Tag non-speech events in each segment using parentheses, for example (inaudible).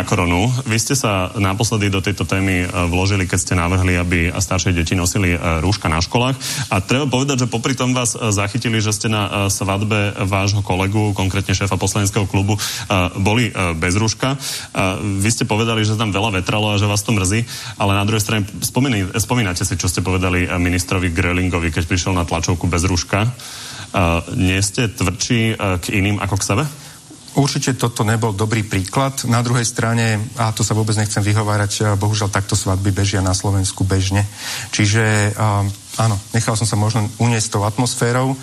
na koronu. Vy ste sa naposledy do tejto témy e, vložili, keď ste navrhli, aby staršie deti nosili e, rúška na školách. A treba povedať, že popri tom vás e, zachytili, že ste na svadbe vášho kolegu, konkrétne šéfa poslaneckého klubu, boli bez rúška. Vy ste povedali, že tam veľa vetralo a že vás to mrzí, ale na druhej strane spomínate si, čo ste povedali ministrovi Grelingovi, keď prišiel na tlačovku bez rúška. Nie ste tvrdší k iným ako k sebe? Určite toto nebol dobrý príklad. Na druhej strane, a to sa vôbec nechcem vyhovárať, bohužiaľ takto svadby bežia na Slovensku bežne. Čiže áno, nechal som sa možno uniesť tou atmosférou,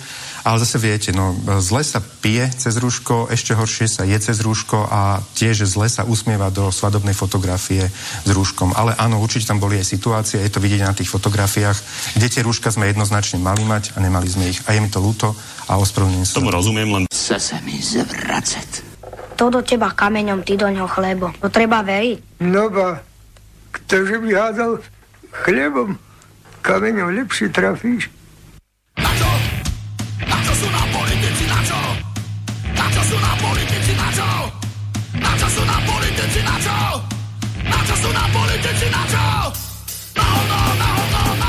ale zase viete, no, zle sa pije cez rúško, ešte horšie sa je cez rúško a tiež zle sa usmieva do svadobnej fotografie s rúškom. Ale áno, určite tam boli aj situácie, je to vidieť na tých fotografiách, kde tie rúška sme jednoznačne mali mať a nemali sme ich. A je mi to ľúto a ospravedlňujem sa. Tomu rozumiem, len... Chce sa mi zvracať. To do teba kameňom, ty do ňoho chlebo. To treba veriť. No ba, ktože by hádal chlebom, kameňom lepšie trafíš. Na čo? Na čo sú nám politici, na čo? Na čo sú nám politici, na čo? Na čo sú nám politici, na čo? Na čo sú nám politici, na čo? No, no, no, no, no,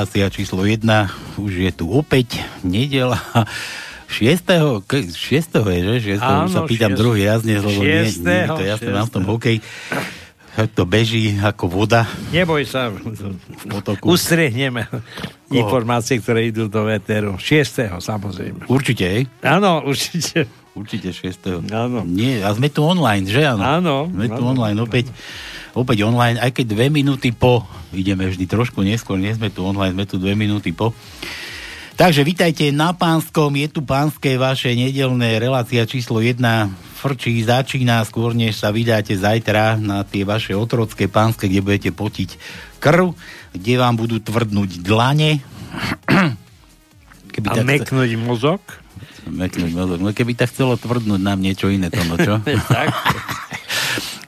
relácia číslo 1, už je tu opäť nedela. 6. ke- 6. je, že? 6. Áno, už sa pýtam šiest- druhý raz, dnes, lebo nie, nie, to jasné, mám v tom hokej. To beží ako voda Neboj sa, v potoku. ustrehneme informácie, ktoré idú do veteru. 6. samozrejme. Určite? Áno, určite. Určite 6. Áno. Nie, a sme tu online, že áno? Áno, Sme tu áno. online opäť. Opäť online, aj keď dve minúty po, ideme vždy trošku neskôr, nie sme tu online, sme tu dve minúty po. Takže vítajte na Pánskom, je tu pánske vaše nedelné relácia číslo 1 frčí, začína skôr, než sa vydáte zajtra na tie vaše otrocké pánske, kde budete potiť krv, kde vám budú tvrdnúť dlane. (clears throat) Keby A tak meknúť mozog. Meknúť mozog. No keby tak chcelo tvrdnúť nám niečo iné, to no čo? (laughs) tak. (laughs)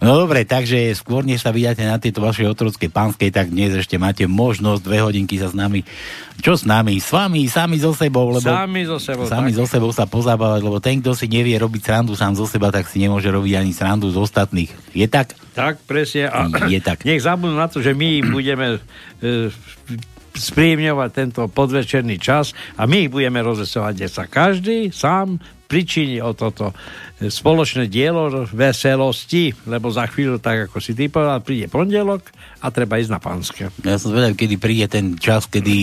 No dobre, takže skôr než sa vydáte na tieto vaše otrocké pánskej, tak dnes ešte máte možnosť dve hodinky sa s nami, čo s nami, s vami, sami so sebou, lebo Sami so sebou. sami tak. so sebou sa pozabávať, lebo ten, kto si nevie robiť srandu sám zo seba, tak si nemôže robiť ani srandu z ostatných. Je tak? Tak, presne. A Je tak. (clears throat) nech zabudnú na to, že my budeme e, spríjemňovať tento podvečerný čas a my ich budeme rozesovať, kde sa každý sám pričíni o toto e, spoločné dielo veselosti, lebo za chvíľu, tak ako si ty povedal, príde pondelok a treba ísť na pánske. Ja som zvedavý, kedy príde ten čas, kedy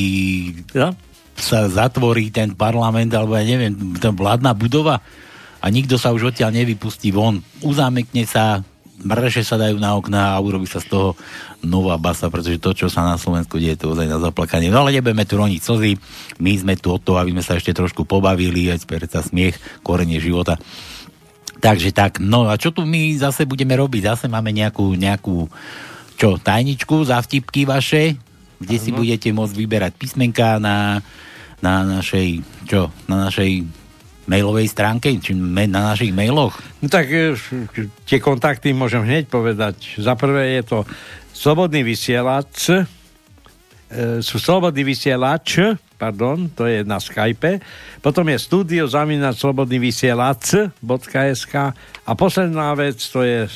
Ja? sa zatvorí ten parlament, alebo ja neviem, tá vládna budova a nikto sa už odtiaľ nevypustí von. Uzámekne sa, mreže sa dajú na okná a urobí sa z toho nová basa, pretože to, čo sa na Slovensku deje, to ozaj na zaplakanie. No ale nebudeme tu roniť slzy, my sme tu od toho, aby sme sa ešte trošku pobavili, aj sa smiech, korenie života. Takže tak, no a čo tu my zase budeme robiť? Zase máme nejakú, nejakú čo, tajničku za vtipky vaše, kde si budete môcť vyberať písmenka na, na našej, čo, na našej mailovej stránke, či na našich mailoch. No tak e, tie kontakty môžem hneď povedať. Za prvé je to Slobodný vysielač, e, sú Slobodný vysielač, pardon, to je na Skype. Potom je studio zavinať slobodný vysielač.sk a posledná vec, to je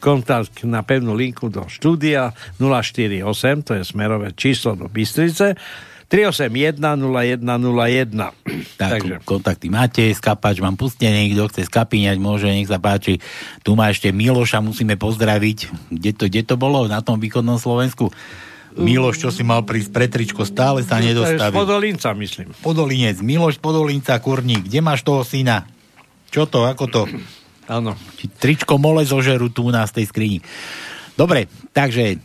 kontakt na pevnú linku do štúdia 048, to je smerové číslo do Bystrice 381 0101. Tak, Takže. kontakty máte, skapač mám pustený, kto chce skapíňať, môže, nech sa páči. Tu má ešte Miloša, musíme pozdraviť. Kde to, kde to bolo? Na tom východnom Slovensku? Miloš, čo si mal prísť pre tričko, stále sa nedostaví. Podolinca, myslím. Podolinec, Miloš Podolinca, Kurník, kde máš toho syna? Čo to, ako to? Áno. Tričko mole zožeru tu u nás v tej skrini. Dobre, takže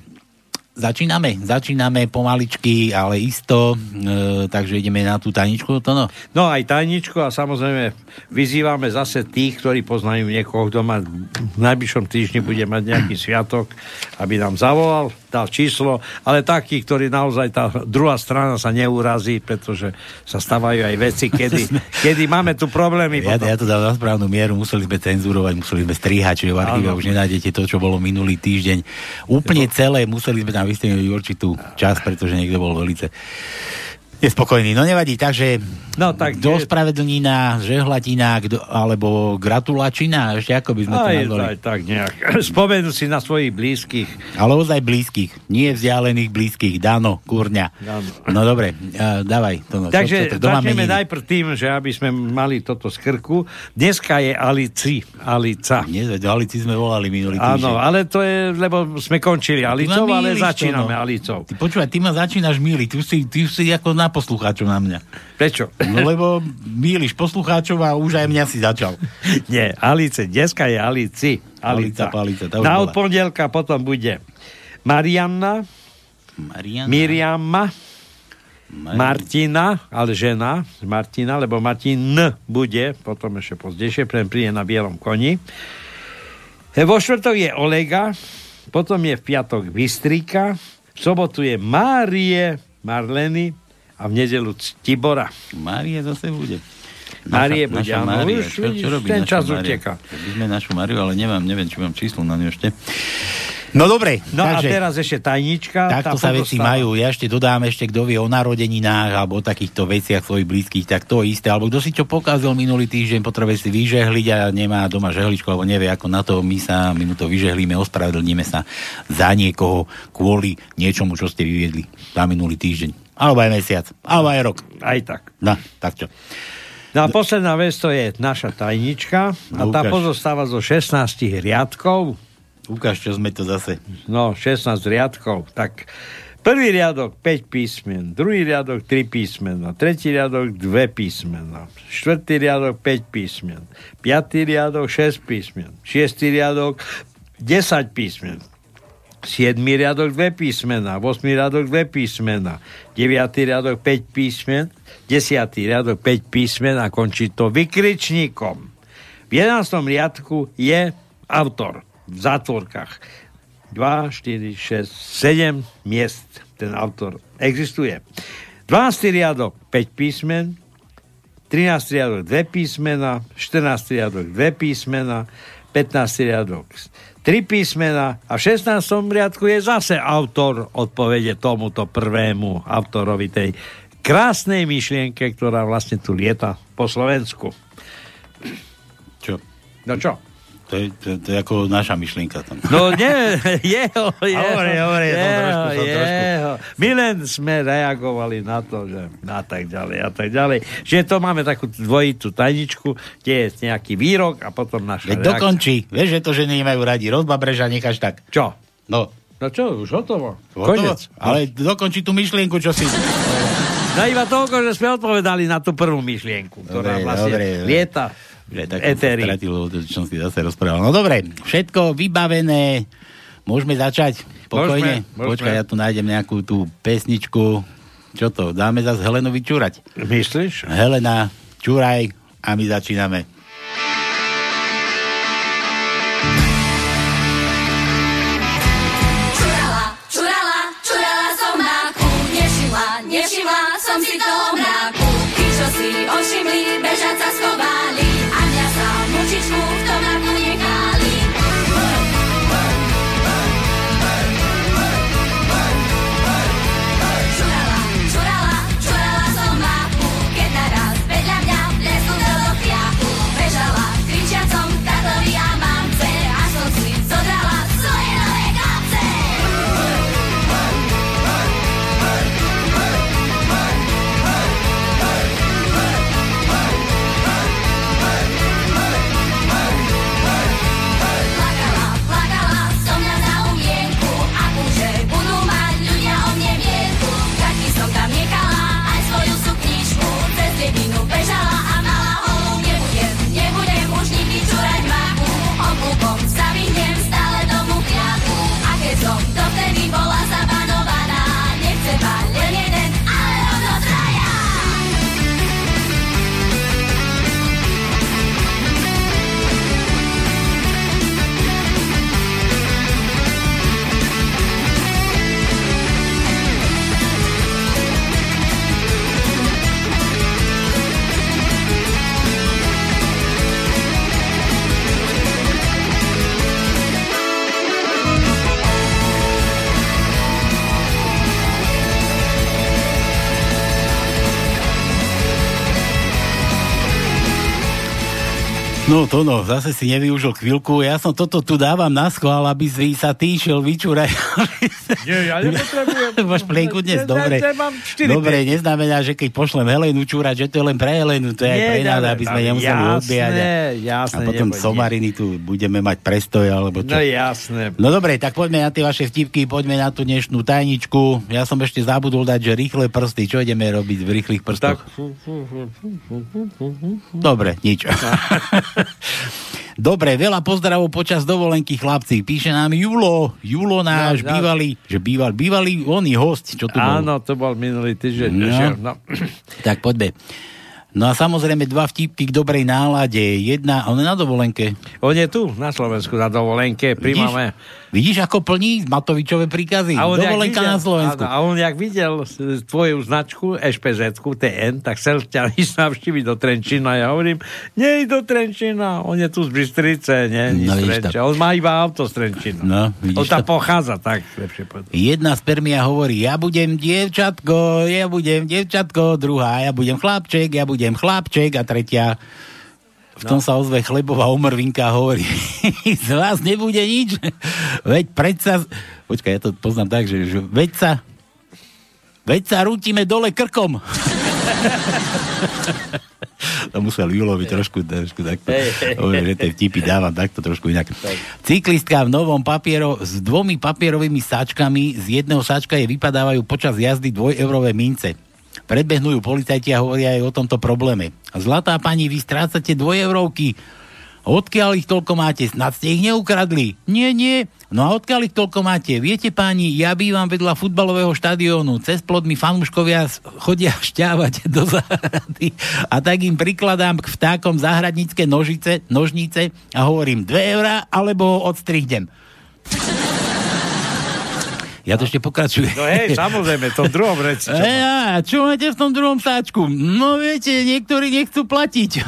Začíname, začíname pomaličky, ale isto, e, takže ideme na tú tajničku, to no? No aj tajničku a samozrejme vyzývame zase tých, ktorí poznajú niekoho, kto má v najbližšom týždni bude mať nejaký sviatok, aby nám zavolal, dal číslo, ale takí, ktorí naozaj tá druhá strana sa neurazí, pretože sa stávajú aj veci, (laughs) kedy, kedy máme tu problémy. Ja, ja to dám na správnu mieru, museli sme cenzurovať, museli sme strihať, čiže v archíve už nenájdete to, čo bolo minulý týždeň. Úplne celé museli sme tam vystrihnúť určitú čas, pretože niekto bol velice nespokojný. No nevadí, takže no, tak, do spravedlnina, žehlatina, kdo, alebo gratulačina, ešte ako by sme to nazvali. Aj tak nejak. (laughs) Spomenú si na svojich blízkych. Ale ozaj blízkych, nie vzdialených blízkych. Dano, kurňa. Dano. No dobre, uh, dávaj. To, no, takže to, začneme najprv tým, že aby sme mali toto z krku. Dneska je Alici, Alica. Nie, Alici sme volali minulý týždeň. Áno, ale to je, lebo sme končili Alicou, ale začíname to, no. Alicou. Ty počúvaj, ty ma začínaš miliť. Ty si, ty si ako na poslucháčov na mňa. Prečo? No lebo míliš poslucháčov a už aj mňa si začal. (laughs) Nie, Alice, dneska je Alici. Alica. Alica, Alica Na od pondelka potom bude Marianna, Marianna. Miriamma, Marianna. Martina, ale žena, Martina, lebo Martin bude, potom ešte pozdejšie, pre príde na bielom koni. E, vo štvrtok je Olega, potom je v piatok Bystrika, v sobotu je Márie, Marleny, a v nedelu Tibora. Márie zase bude. Márie bude, naša Mária. Už, čo, čo robí ten čas uteka. My sme našu Máriu, ale nemám, neviem, či mám číslo na ňu ešte. No dobre. No takže, a teraz ešte tajnička. Takto sa veci majú. Ja ešte dodám ešte, kto vie o narodeninách alebo o takýchto veciach svojich blízkych, tak to isté. Alebo kto si čo pokázal minulý týždeň, potrebuje si vyžehliť a nemá doma žehličku, alebo nevie ako na to, my sa, my mu to vyžehlíme, ospravedlníme sa za niekoho kvôli niečomu, čo ste vyviedli za minulý týždeň. Alebo aj mesiac. Alebo aj rok. Aj tak. No, tak čo. No a posledná vec to je naša tajnička a tá pozostáva zo 16 riadkov. Ukáž, čo sme to zase. No, 16 riadkov. Tak prvý riadok 5 písmen, druhý riadok 3 písmena, tretí riadok 2 písmena, štvrtý riadok 5 písmen, piatý riadok 6 písmen, šiestý riadok 10 písmen, 7. riadok 2 písmena, 8. riadok 2 písmena, 9. riadok 5 písmen, 10. riadok 5 písmen a končí to vykričníkom. V 11. riadku je autor v zátvorkách. 2, 4, 6, 7 miest ten autor existuje. 12. riadok 5 písmen, 13. riadok 2 písmena, 14. riadok 2 písmena, 15. riadok tri písmena a v 16. riadku je zase autor odpovede tomuto prvému autorovi tej krásnej myšlienke, ktorá vlastne tu lieta po Slovensku. Čo? No čo? To je, to, to je ako naša myšlienka tam. No nie, (laughs) jeho, jeho. Hovore, jeho, trošku, jeho. jeho. My len sme reagovali na to, že a tak ďalej, a tak ďalej. Že to máme takú dvojitú tajničku, kde je nejaký výrok a potom naša Veď reakcia. dokončí. Vieš, že to ženy nemajú radi. Rozba breža, nekaž tak. Čo? No. No čo, už hotovo. hotovo? Konec. Ale dokončí tú myšlienku, čo si... No iba toľko, že sme odpovedali na tú prvú myšlienku, ktorá dobre, vlastne dobre, lieta že tak Etery. Stratilo, čo si zase rozprával. No dobre, všetko vybavené. Môžeme začať? Pokojne? Môžeme, môžeme. Počkaj, ja tu nájdem nejakú tú pesničku. Čo to? Dáme zase Helenovi čurať. Myslíš? Helena, čuraj a my začíname. No to no, zase si nevyužil chvíľku. Ja som toto tu dávam na schvál, aby si sa ty išiel vyčúrať. Nie, ja nepotrebujem. (laughs) Máš plienku dnes, Ne- ne- dobre. Dobre, neznamená, že keď pošlem Helenu čúrať, že to je len pre Helenu, to je aj pre nás, aby sme nemuseli odbíjať. a- potom somariny tu budeme mať prestoj, alebo čo. No jasné. No dobre, tak poďme na tie vaše vtipky, poďme na tú dnešnú tajničku. Ja som ešte zabudol dať, že rýchle prsty. Čo ideme robiť v rýchlych prstoch? Tak. Dobre, nič. (laughs) (laughs) Dobre, veľa pozdravov počas dovolenky, chlapci. Píše nám Julo, Julo náš No, no. bývalý, že býval, bývalý oný host, čo tu bol. Áno, to bol minulý týždeň. No. že- No. (clears throat) Tak poďme. No a samozrejme dva vtipky k dobrej nálade. Jedna, on je na dovolenke. On je tu, na Slovensku, na dovolenke. Príjmame. Vidíš, ako plní Matovičové príkazy? A on jak Dovolenka videl- na Slovensku. Áno, a on, jak videl tvoju značku, ešpz TN, tak chcel ťa (laughs) ísť navštíviť do Trenčína. Ja hovorím, nie do Trenčína, on je tu z Bystrice, nie, No, vidíš. On má iba auto z Trenčína. No, vidíš on tam pochádza, tak lepšie povedať. Jedna spermia hovorí, ja budem dievčatko, ja budem dievčatko, druhá, ja budem chlapček, ja budem chlapček a tretia v tom sa ozve chlebová omrvinka a hovorí, (laughs) z vás nebude nič, veď predsa, počkaj, ja to poznám tak, že, že veď sa, veď sa rútime dole krkom. (laughs) to musel Julovi trošku, trošku takto, že tie vtipy dávam takto trošku inak. Cyklistka v novom papiero s dvomi papierovými sáčkami, z jedného sáčka jej vypadávajú počas jazdy dvojeurové mince. Predbehnú ju policajti a hovoria aj o tomto probléme. Zlatá pani, vy strácate dvojeurovky. Odkiaľ ich toľko máte? Snad ste ich neukradli? Nie, nie. No a odkiaľ ich toľko máte? Viete páni, ja bývam vedľa futbalového štadiónu. Cez plot mi fanúškovia chodia (laughs) šťávať do záhrady a tak im prikladám k vtákom záhradnícke nožice, nožnice a hovorím 2 eurá alebo ho odstrihnem. Ja to ešte pokračujem. No hej, samozrejme, v tom druhom reci. čo (laughs) E, a čo máte v tom druhom sáčku? No viete, niektorí nechcú platiť. (laughs)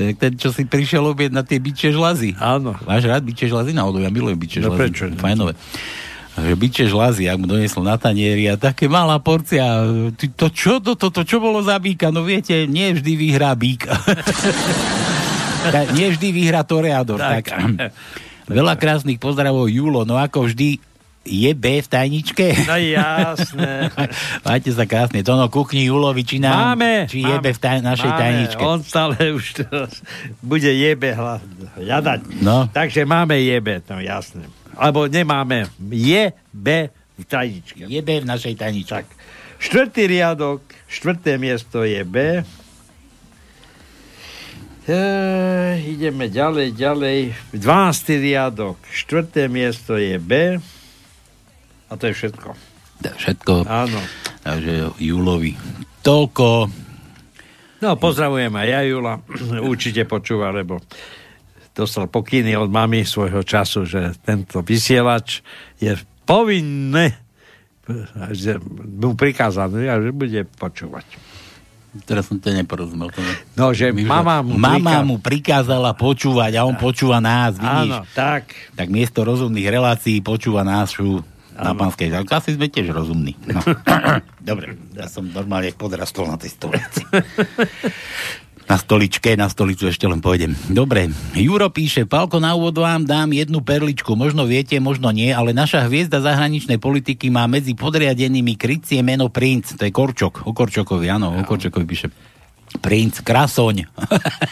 je ten, čo si prišiel obieť na tie biče žlazy. Áno. Máš rád biče žlazy? Náhodou, ja milujem biče No žlazy. prečo nie? Fajnové. Že biče žlazy, ak mu donesol na tanieri a také malá porcia. Ty, to čo, to, to, to čo bolo za býka? No viete, nie vždy vyhrá bík. (laughs) Tak, nie vždy vyhrá toreador. Tak. tak. Veľa krásnych pozdravov, Julo. No ako vždy, je B v tajničke? No jasné. (laughs) Majte sa krásne. To no, kukni Julovi, či, nám, Máme. či máme, jebe v taj, našej máme. tajničke. On stále už teraz bude jebe hľadať. No. Takže máme jebe, no jasné. Alebo nemáme. Je B v tajničke. Jebe v našej tajničke. Tak. Štvrtý riadok, štvrté miesto je B. E, ideme ďalej, ďalej. 12. riadok, štvrté miesto je B. A to je všetko. Všetko. Áno. Takže Julovi. Toľko. No, pozdravujem aj ja, Jula. (clears throat) Určite počúva, lebo dostal pokyny od mamy svojho času, že tento vysielač je povinné že mu prikázané že bude počúvať. Teraz som to neporozumel. No, že My mama mu mama priká- mu prikázala počúvať a on počúva nás, vidíš? Áno, tak. Tak miesto rozumných relácií počúva našu na pánskej. Tak asi sme tiež rozumní. No. (coughs) Dobre, ja som normálne podrastol na tej stolici. (laughs) Na stoličke, na stolicu ešte len pôjdem. Dobre, Juro píše, Palko, na úvod vám dám jednu perličku, možno viete, možno nie, ale naša hviezda zahraničnej politiky má medzi podriadenými krycie meno princ, to je Korčok, o Korčokovi, áno, o Korčokovi píše. Princ, krasoň.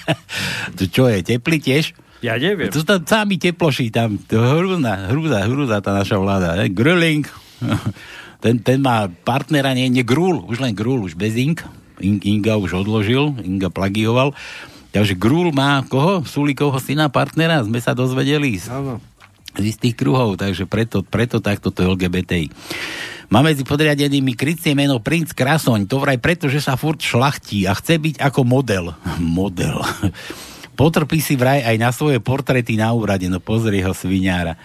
(laughs) to čo je, teplý tiež? Ja neviem. To tam sami teploší tam. Hrúzna, hrúza, hrúza tá naša vláda. Ne? Grilling. (laughs) ten, ten má partnera, nie, nie Grul, už len Grul, už bez Ink. In, Inga už odložil, Inga plagioval. Takže Grul má koho? Sulikovho syna, partnera, sme sa dozvedeli z, z istých kruhov, takže preto, preto takto to LGBTI. Má medzi podriadenými krycie meno Princ Krasoň, to vraj preto, že sa furt šlachtí a chce byť ako model. (laughs) model. Potrpí si vraj aj na svoje portréty na úrade, no pozri ho sviňára.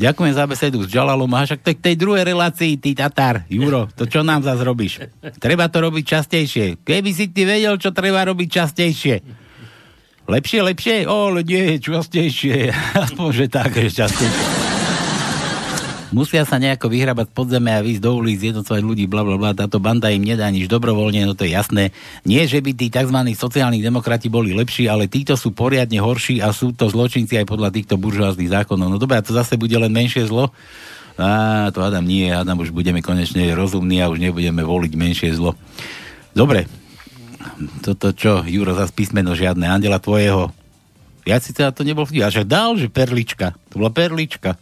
Ďakujem za besedu s Jalalom. A však to k tej druhej relácii, ty Tatar, Juro, to čo nám zase robíš? Treba to robiť častejšie. Keby si ty vedel, čo treba robiť častejšie. Lepšie, lepšie? O, nie, častejšie. (laughs) Aspoň, že tak, že častejšie. Musia sa nejako vyhrabať z podzeme a výjsť do ulic, zjednocovať ľudí, bla, bla, bla. Táto banda im nedá nič dobrovoľne, no to je jasné. Nie, že by tí tzv. sociálni demokrati boli lepší, ale títo sú poriadne horší a sú to zločinci aj podľa týchto buržoáznych zákonov. No dobre, a to zase bude len menšie zlo. Á, to Adam nie, Adam už budeme konečne rozumní a už nebudeme voliť menšie zlo. Dobre, toto čo, Juro, zase písmeno žiadne, Andela tvojho. Ja si teda to nebol vtip, a však dal, že perlička. To bola perlička.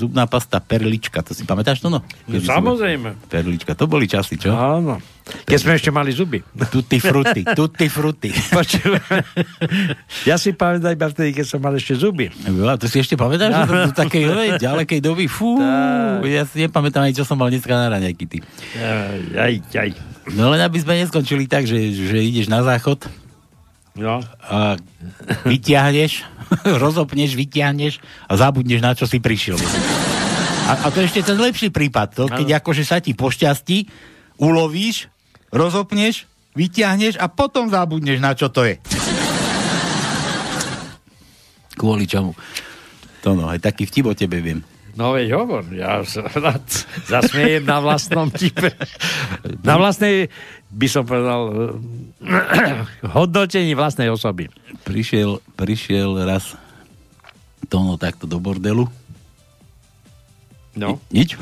Zubná pasta perlička, to si pamätáš to no? No, samozrejme. Perlička, to boli časy, čo? Áno. Keď sme ešte mali zuby. Tutti frutti, (laughs) tutti frutti. Ja si pamätám iba vtedy, keď som mal ešte zuby. Ja, to si ešte pamätáš, že to do takej hej, ďalekej doby? Fú, ja si nepamätám ani, čo som mal dneska na raňajky, ty. Aj, aj. No len aby sme neskončili tak, že, že ideš na záchod No. a vyťahneš, (laughs) rozopneš, vyťahneš a zabudneš, na čo si prišiel. A, a to je ešte ten lepší prípad, to, keď akože sa ti pošťastí, ulovíš, rozopneš, vyťahneš a potom zabudneš, na čo to je. Kvôli čomu? To no, aj taký vtip o tebe viem. No veď hovor, ja sa rád zasmiejem na vlastnom tipe. Na vlastnej, by som povedal, eh, hodnotení vlastnej osoby. Prišiel, prišiel raz Tono takto do bordelu. No. Nič?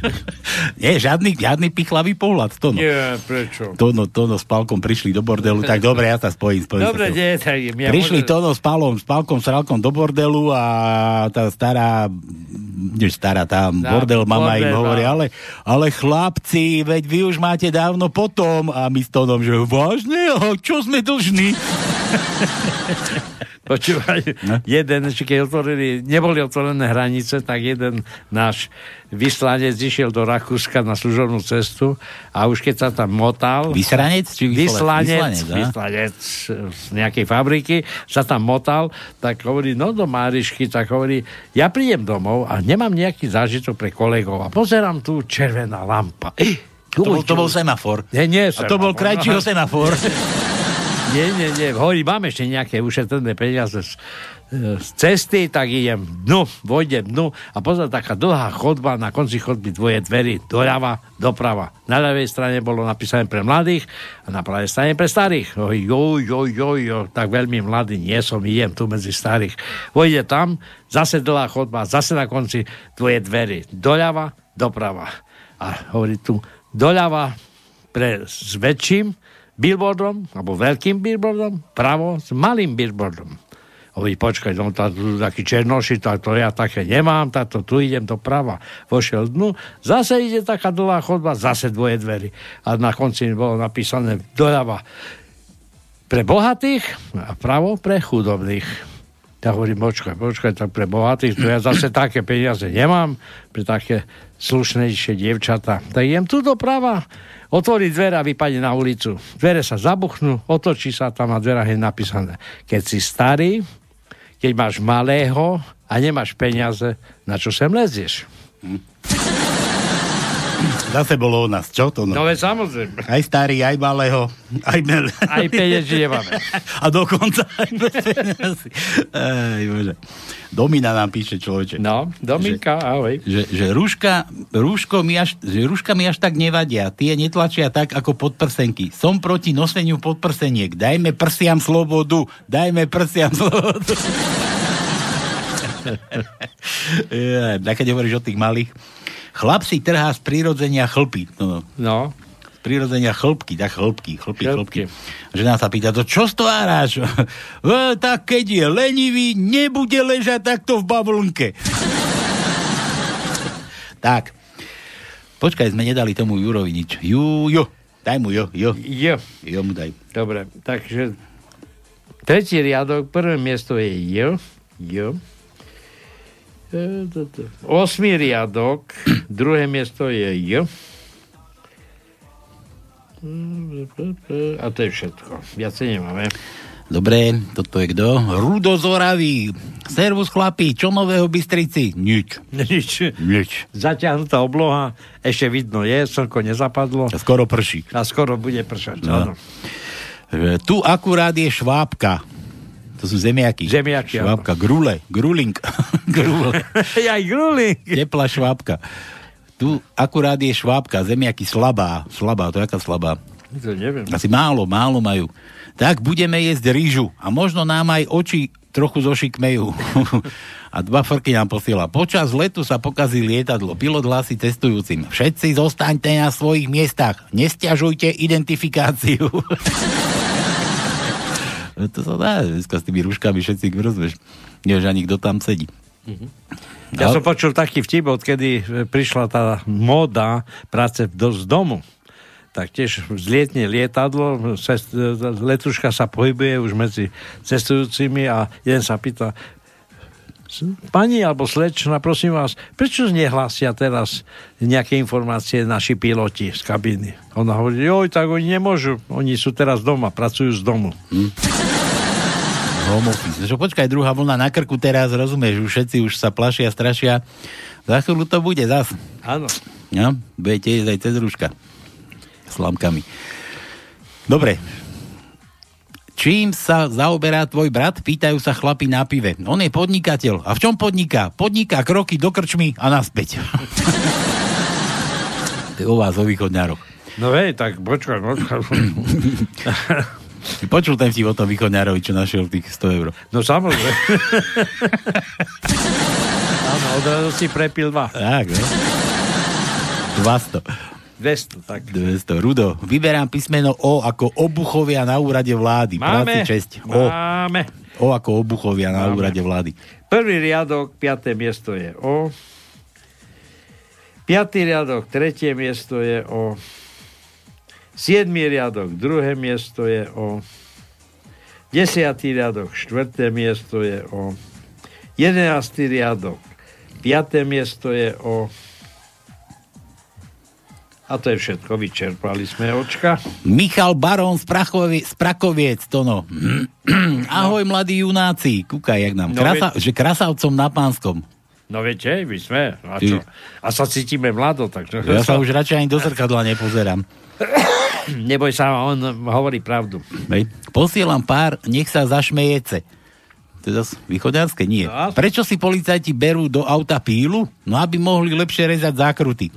(laughs) Nie, žiadny, žiadny pichlavý pohľad. Tono. Nie, prečo? Tono, Tono s Palkom prišli do bordelu, tak dobre, ja sa spojím. spojím Dobre, sa nie, tak ja Prišli môžem- Tono s Palom, s Palkom, s Ralkom do bordelu a tá stará, nie stará, tá Tá bordel mama im bordel hovorí, mama. ale, ale chlapci, veď vy už máte dávno potom a my s Tonom, že vážne, a čo sme dlžní? (laughs) Počúvaj, jeden, ešte keď otvorili, neboli otvorené hranice, tak jeden náš vyslanec išiel do Rakúska na služobnú cestu a už keď sa tam motal... Vysranec či vyslanec? Vyslanec, Vyslanec, z nejakej fabriky sa tam motal, tak hovorí, no do Márišky, tak hovorí, ja prídem domov a nemám nejaký zážitok pre kolegov a pozerám tu červená lampa. Eh, To bol, to bol semafor. Nie, nie, A to bol semafor. krajčího (laughs) semafor. (laughs) Nie, nie, nie. Hovorí, mám ešte nejaké ušetrené peniaze z, e, z cesty, tak idem dnu, vojdem dnu a pozor, taká dlhá chodba, na konci chodby dvoje dvery, doľava, doprava. Na ľavej strane bolo napísané pre mladých a na pravej strane pre starých. Jo, jo, jo, jo, tak veľmi mladý nie som, idem tu medzi starých. Vojde tam, zase dlhá chodba, zase na konci dvoje dvery, doľava, doprava. A hovorí tu, doľava pre, s väčším billboardom, alebo veľkým billboardom, pravo s malým billboardom. Hovorí, počkaj, no, tá, tu taký černoši, tak to ja také nemám, to tu idem do prava. Vošiel dnu, zase ide taká dlhá chodba, zase dvoje dvery. A na konci bolo napísané doľava pre bohatých a pravo pre chudobných. Tak hovorím, počkaj, počkaj, tak pre bohatých, to ja zase také peniaze nemám, pre také slušnejšie dievčata. Tak idem tu doprava, otvorí dvere a vypadne na ulicu. Dvere sa zabuchnú, otočí sa tam a dvera je napísané. Keď si starý, keď máš malého a nemáš peniaze, na čo sem lezieš? Zase bolo u nás, čo to? No No? veď samozrejme. Aj starý, aj malého, aj mel. Aj penieži nemáme. (laughs) A dokonca aj bez peniazy. Ej, bože. Domina nám píše človeče. No, Dominka, ahoj. Že, že, rúška, rúško mi až, že rúška mi až tak nevadia. Tie netlačia tak ako podprsenky. Som proti noseniu podprseniek. Dajme prsiam slobodu. Dajme prsiam slobodu. (laughs) ja, keď hovoríš o tých malých. Chlap si trhá z prírodzenia chlpy. No, no. No, Z prírodzenia chlpky, tak chlpky, chlpy, Chlpky. chlpky. Žena sa pýta, to čo stváraš? (laughs) e, tak keď je lenivý, nebude ležať takto v bavlnke. (laughs) tak. Počkaj, sme nedali tomu Jurovi nič. Ju, jo. Daj mu jo, jo. jo. Jo mu daj. Dobre, takže tretí riadok, prvé miesto je J, J. E. Osmý riadok, (clears throat) druhé miesto je J. A to je všetko. Viacej nemáme. Dobre, toto je kto? Rudo z Oravy. Servus chlapi, čo nového Bystrici? Nič. Nič. Nič. Zaťahnutá obloha, ešte vidno je, slnko nezapadlo A skoro prší. a skoro bude pršať. No. Áno. Že Tu akurát je švábka. To sú zemiaky. Zemiaky, áno. Švábka, grule, gruling. (laughs) grule. Aj gruling. Teplá švábka. Tu akurát je švábka, zemiaky slabá. Slabá, to je aká slabá? To neviem. Asi málo, málo majú. Tak budeme jesť rýžu a možno nám aj oči trochu zošikmejú. (laughs) a dva frky nám posiela. Počas letu sa pokazí lietadlo. Pilot hlási cestujúcim. Všetci zostaňte na svojich miestach. Nestiažujte identifikáciu. (laughs) No to sa dá, dneska s tými rúškami všetci rozvieš. Nevieš ani kto tam sedí. Ja som počul taký vtip, odkedy prišla tá móda práce do, z domu. Tak tiež zlietne lietadlo, cest, letuška sa pohybuje už medzi cestujúcimi a jeden sa pýta, Pani alebo slečna, prosím vás, prečo nehlásia teraz nejaké informácie naši piloti z kabíny? Ona hovorí, joj, tak oni nemôžu, oni sú teraz doma, pracujú z domu. Hm? Home office. Čo, počkaj, druhá vlna na krku teraz, rozumieš, už všetci už sa plašia, strašia. Za chvíľu to bude zas. Áno. No, budete ísť aj cez rúška. S lamkami. Dobre, Čím sa zaoberá tvoj brat? Pýtajú sa chlapi na pive. On je podnikateľ. A v čom podniká? Podniká kroky do krčmy a naspäť. (laughs) o vás, o východňároch. No hej, tak počkaj, počkaj. (laughs) Počul ten vtip o tom východňárovi, čo našiel tých 100 eur. No samozrejme. (laughs) Áno, odrazu si prepil dva. Tak, no. 200. 200, tak. 200. Rudo, vyberám písmeno O ako obuchovia na úrade vlády. Máme, Práci česť. O. máme. O ako obuchovia na Máme. úrade vlády. Prvý riadok, piaté miesto je O. Piatý riadok, tretie miesto je O. Siedmý riadok, druhé miesto je O. Desiatý riadok, štvrté miesto je O. Jedenáctý riadok, piaté miesto je O. A to je všetko, vyčerpali sme očka. Michal Barón z, Prachovie, z Prakoviec, to (clears throat) no. Ahoj, mladí junáci. Kúkaj, jak nám. No, Krasa, že krasavcom na pánskom. No viete, my sme. A, čo? a sa cítime mlado, takže... Ja sa už radšej ani do zrkadla nepozerám. (coughs) Neboj sa, on hovorí pravdu. Hej. Posielam pár, nech sa zašmejece. To je zase východňarské? Nie. No. Prečo si policajti berú do auta pílu? No, aby mohli lepšie rezať zákruty.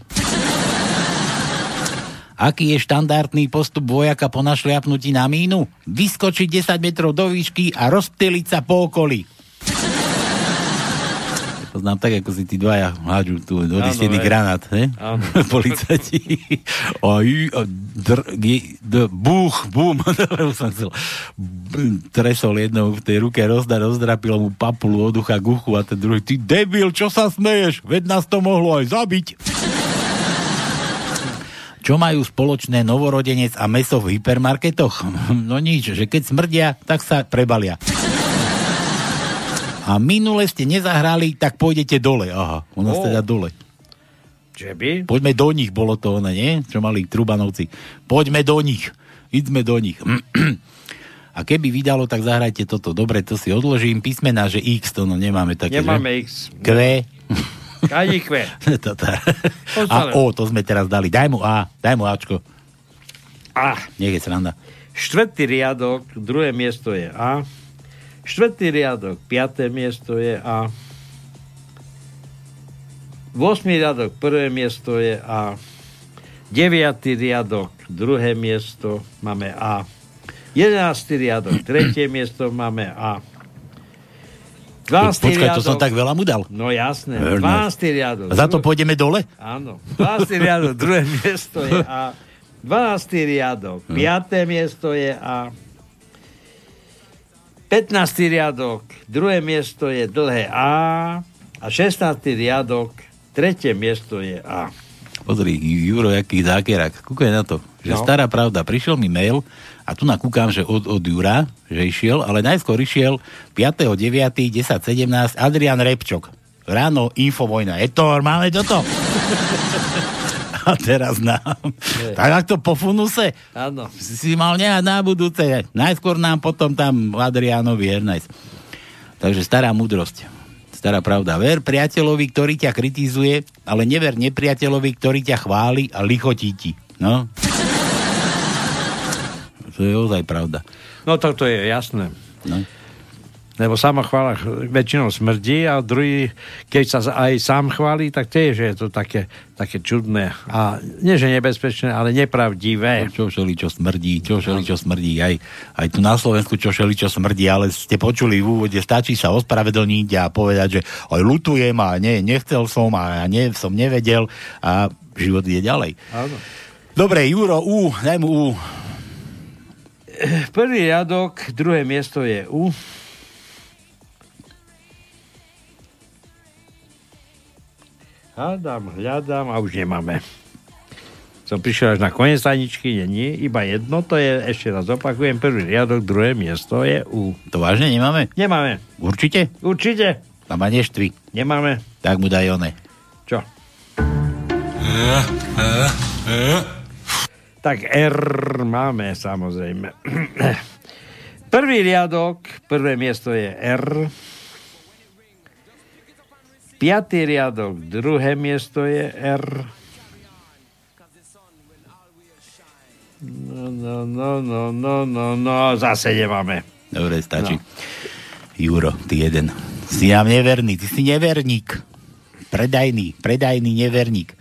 Aký je štandardný postup vojaka po našliapnutí na mínu? Vyskočiť 10 metrov do výšky a rozptýliť sa po okolí. Poznám tak, ako si tí dvaja hádžu tu odistený granát? Áno. (laughs) Policajti. A, búch, (laughs) už som chcel. Tresol jednou v tej ruke, rozda, rozdrapilo mu papulu od ucha k uchu a ten druhý, ty debil, čo sa smeješ? Veď nás to mohlo aj zabiť. Čo majú spoločné novorodenec a meso v hypermarketoch? (laughs) No nič, že keď smrdia, tak sa prebalia. A minule ste nezahrali, tak pôjdete dole. Aha, u nás Ó. teda dole. Že by? Poďme do nich, bolo to ono, nie? Čo mali Trubanovci. Poďme do nich. Ideme do nich. (clears throat) A keby vydalo, tak zahrajte toto. Dobre, to si odložím. Písmená, že X, to no nemáme také, Nemáme že? X. Kve. Pozdravím. (laughs) A O, to sme teraz dali. Daj mu A, daj mu Ačko. A. Nech je sranda. Štvrtý riadok, druhé miesto je A. Štvrtý riadok, piaté miesto je A. Vosmý riadok, prvé miesto je A. Deviatý riadok, druhé miesto máme A. Jedenáctý riadok, tretie miesto máme A. 12. Počkaj, to riadok, som tak veľa mu dal. No jasné, Very 12. riadok. A za to pôjdeme dole? Áno. 12. riadok, druhé miesto je A. 12. riadok, 5. miesto je A. 15. riadok, druhé miesto je dlhé A. A 16. riadok, tretie miesto je A. Pozri, Juro, jaký zákerák. Kúkaj na to. Že No. stará pravda. Prišiel mi mail a tu nakúkam, že od, od Jura, že išiel, ale najskôr išiel 5.9. 10.17 Adrian Repčok. Ráno Infovojna. Je to normálne toto? (laughs) a teraz nám. tak ak to po funuse Áno. si si mal nehať na budúce. Najskôr nám, potom tam Adrianovi Ernest. Takže stará múdrosť. Stará pravda. Ver priateľovi, ktorý ťa kritizuje, ale never nepriateľovi, ktorý ťa chváli a lichotí ti. No. To je ozaj pravda. No toto je jasné. No. lebo samochvála väčšinou smrdí a druhý, keď sa aj sám chváli, tak tiež je to také, také čudné. A nie, že nebezpečné, ale nepravdivé. Čo všeli, čo smrdí, čo všeli, čo smrdí. Aj, aj tu na Slovensku čo všeli, čo smrdí, ale ste počuli v úvode, stačí sa ospravedlniť a povedať, že aj lutujem a nie, nechcel som a nie, som nevedel a život ide ďalej. Áno. Dobre, Juro, U, daj mu U. Prvý riadok, druhé miesto je U. Hľadám, hľadám a už nemáme. Som prišiel až na koniec tajničky, nie, nie, iba jedno, to je, ešte raz opakujem, prvý riadok, druhé miesto je U. To vážne nemáme? Nemáme. Určite? Určite. A ma neštvi. Nemáme. Tak mu daj one. Čo? Tak R máme, samozrejme. Prvý riadok, prvé miesto je R. Piatý riadok, druhé miesto je R. No, no, no, no, no, no, no, zase nemáme. Dobre, stačí. No. Juro, ty jeden. Si nám neverný, ty si neverník. Predajný, predajný neverník.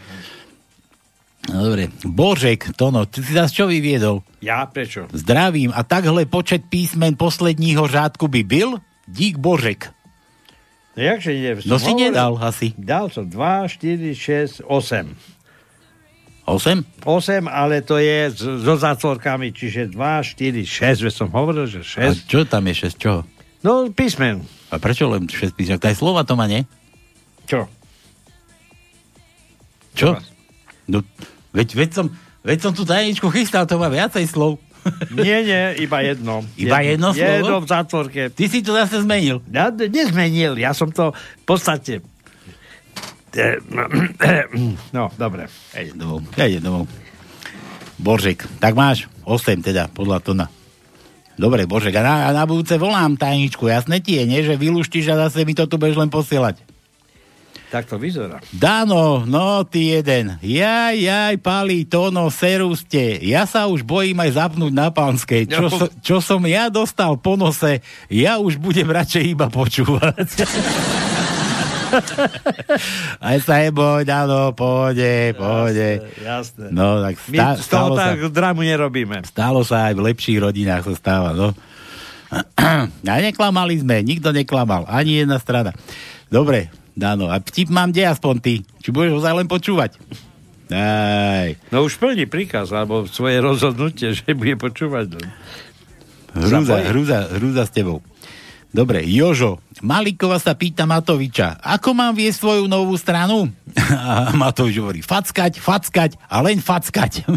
No dobre. Božek, Tono, ty si zase čo vyviedol? Ja, prečo? Zdravím. A takhle počet písmen posledního řádku by byl? Dík Božek. No jakže nie? No si nedal asi. Dal som 2, 4, 6, 8. 8? 8, ale to je so zátvorkami, čiže 2, 4, 6, veď som hovoril, že A 6. čo tam je 6? Čo? No, písmen. A prečo len 6 písmen? To aj slova to má, nie? Čo? Čo? No, veď, veď, som, veď som tu tajničku chystal, to má viacej slov. (laughs) Nie, nie, iba jedno. Iba jedno slovo? Jedno v zátvorke. Ty si to zase zmenil. Ja ne- nezmenil, ja som to v podstate... Eh, (clears throat) No, dobre. Ja idem domov. Ja idem domov. Božek, tak máš 8 teda, podľa Tona. Dobre, Božek, a na, a na budúce volám tajničku, jasné ti je, nie? Že vylúštiš a zase mi to tu budeš len posielať. Tak to vyzerá. Dano, no ty jeden. Jaj, jaj, Pali, Tono, seruste. Ja sa už bojím aj zapnúť na pánskej. Čo, No. so, čo som ja dostal po nose, ja už budem radšej iba počúvať. (laughs) aj sa neboj, Dano, pôjde, pôjde. Jasné. No, tak My stá, z toho stalo, sa, tak dramu nerobíme. stalo sa aj v lepších rodinách sa stáva, no. (clears throat) A neklamali sme, nikto neklamal, ani jedna strana. Dobre, Dano, a vtip mám kde aspoň ty? Či budeš ho len počúvať? Aj. No už plní príkaz, alebo svoje rozhodnutie, (laughs) že bude počúvať. Hrúza, bojí. hrúza, hrúza s tebou. Dobre, Jožo, Malikova sa pýta Matoviča, ako mám viesť svoju novú stranu? (laughs) A Matovič hovorí, fackať, fackať a len fackať. (laughs)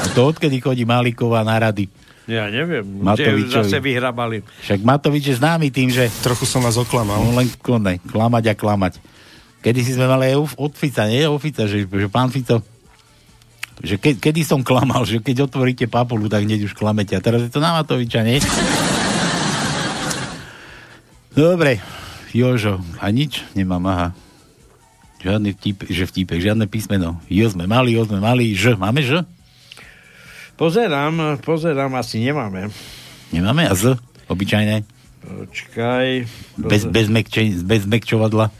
a to odkedy chodí Malikova na rady? Ja neviem, Matovičovi. že zase vyhrabali. Však Matovič je známy tým, že Trochu som vás oklamal. on len konaj, klamať a klamať. Kedy si sme mali aj od Fica, nie? Od Fica, že, že pán Fico že ke, kedy som klamal, že keď otvoríte papulu, tak hneď už klamete. A teraz je to na Matoviča, nie? Dobre, Jožo, a nič nemám, aha. Žiadny vtip, že vtipek, žiadne písmeno. Jo sme mali, jo sme mali, Ž. Máme Ž? Pozerám, pozerám, asi nemáme. Nemáme? A Z? Obyčajné? Počkaj. Bez, bez, mekče, bez mekčovadla?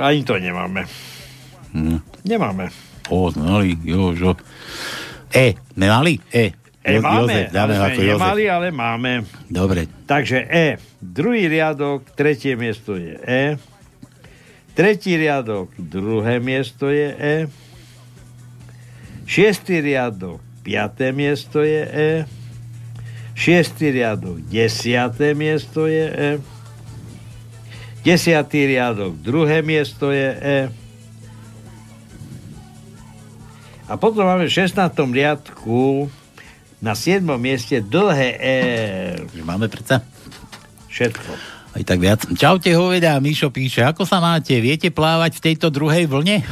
Ani to nemáme. Hm. Nemáme. O, mali, Jožo. E, sme mali? E. E Jo- máme, Jozef, dáme ale ako Jozef. nemali, ale máme. Dobre, Takže E. Druhý riadok, tretie miesto je E. Tretí riadok, druhé miesto je E. Šiestý riadok, piaté miesto je E. Šiestý riadok, desiaté miesto je E. Desiatý riadok, druhé miesto je E. A potom máme v 16. riadku na 7. mieste dlhé E. máme predsa Všetko. Aj tak viac. Čaute hoveda, Mišo píše, ako sa máte? Viete plávať v tejto druhej vlne?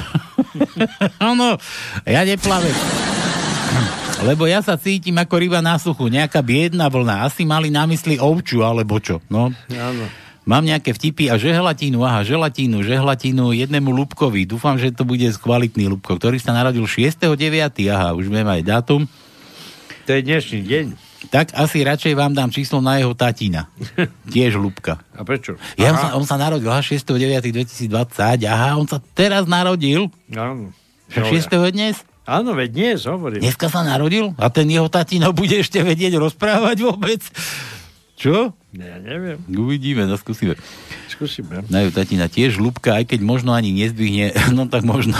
(laughs) Áno, ja neplavem. Lebo ja sa cítim ako ryba na suchu, nejaká biedna vlna. Asi mali na mysli ovču, alebo čo. No, Áno. Mám nejaké vtipy a želatínu, aha, želatínu, želatínu jednému Lubkovi. Dúfam, že to bude kvalitný Lubko, ktorý sa narodil 6.9. Aha, už vieme aj dátum. To je dnešný deň. Tak asi radšej vám dám číslo na jeho tatína. (laughs) Tiež Lubka. A prečo? Ja, on, sa, on sa narodil aha, 6.9.2020. Aha, on sa teraz narodil. Áno. 6. dnes? Áno, veď dnes hovorím. Dneska sa narodil? A ten jeho tatino bude ešte vedieť rozprávať vôbec? Čo? Ja neviem. Uvidíme, no skúsime. Skúsime. Na jeho tatina tiež Lubka, aj keď možno ani nezdvihne, (laughs) no tak možno.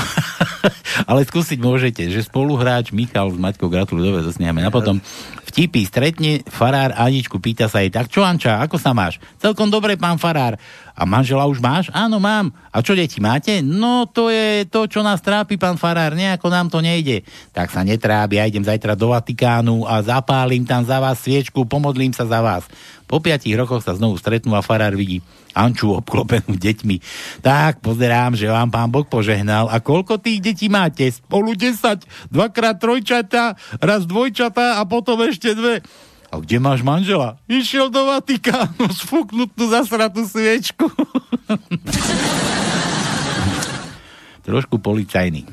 (laughs) Ale skúsiť môžete, že spoluhráč Michal s Maťkou gratulujú, dobre, zasnieme. A potom vtipy, stretne farár Aničku, pýta sa jej, tak čo Anča, ako sa máš? Celkom dobre, pán farár. A manžela už máš? Áno, mám. A čo deti máte? No, to je to, čo nás trápi, pán farár, nejako nám to nejde. Tak sa netrábi, ja idem zajtra do Vatikánu a zapálim tam za vás sviečku, pomodlím sa za vás. Po piatich rokoch sa znovu stretnú a farár vidí Anču obklopenú deťmi. Tak, pozerám, že vám pán Boh požehnal. A koľko tých detí máte? Spolu 10, dvakrát trojčatá, raz dvojčatá a potom ešte dve. A kde máš manžela? Išiel do Vatikánu (laughs) sfúknutú zasratú sviečku. (laughs) Trošku policajný.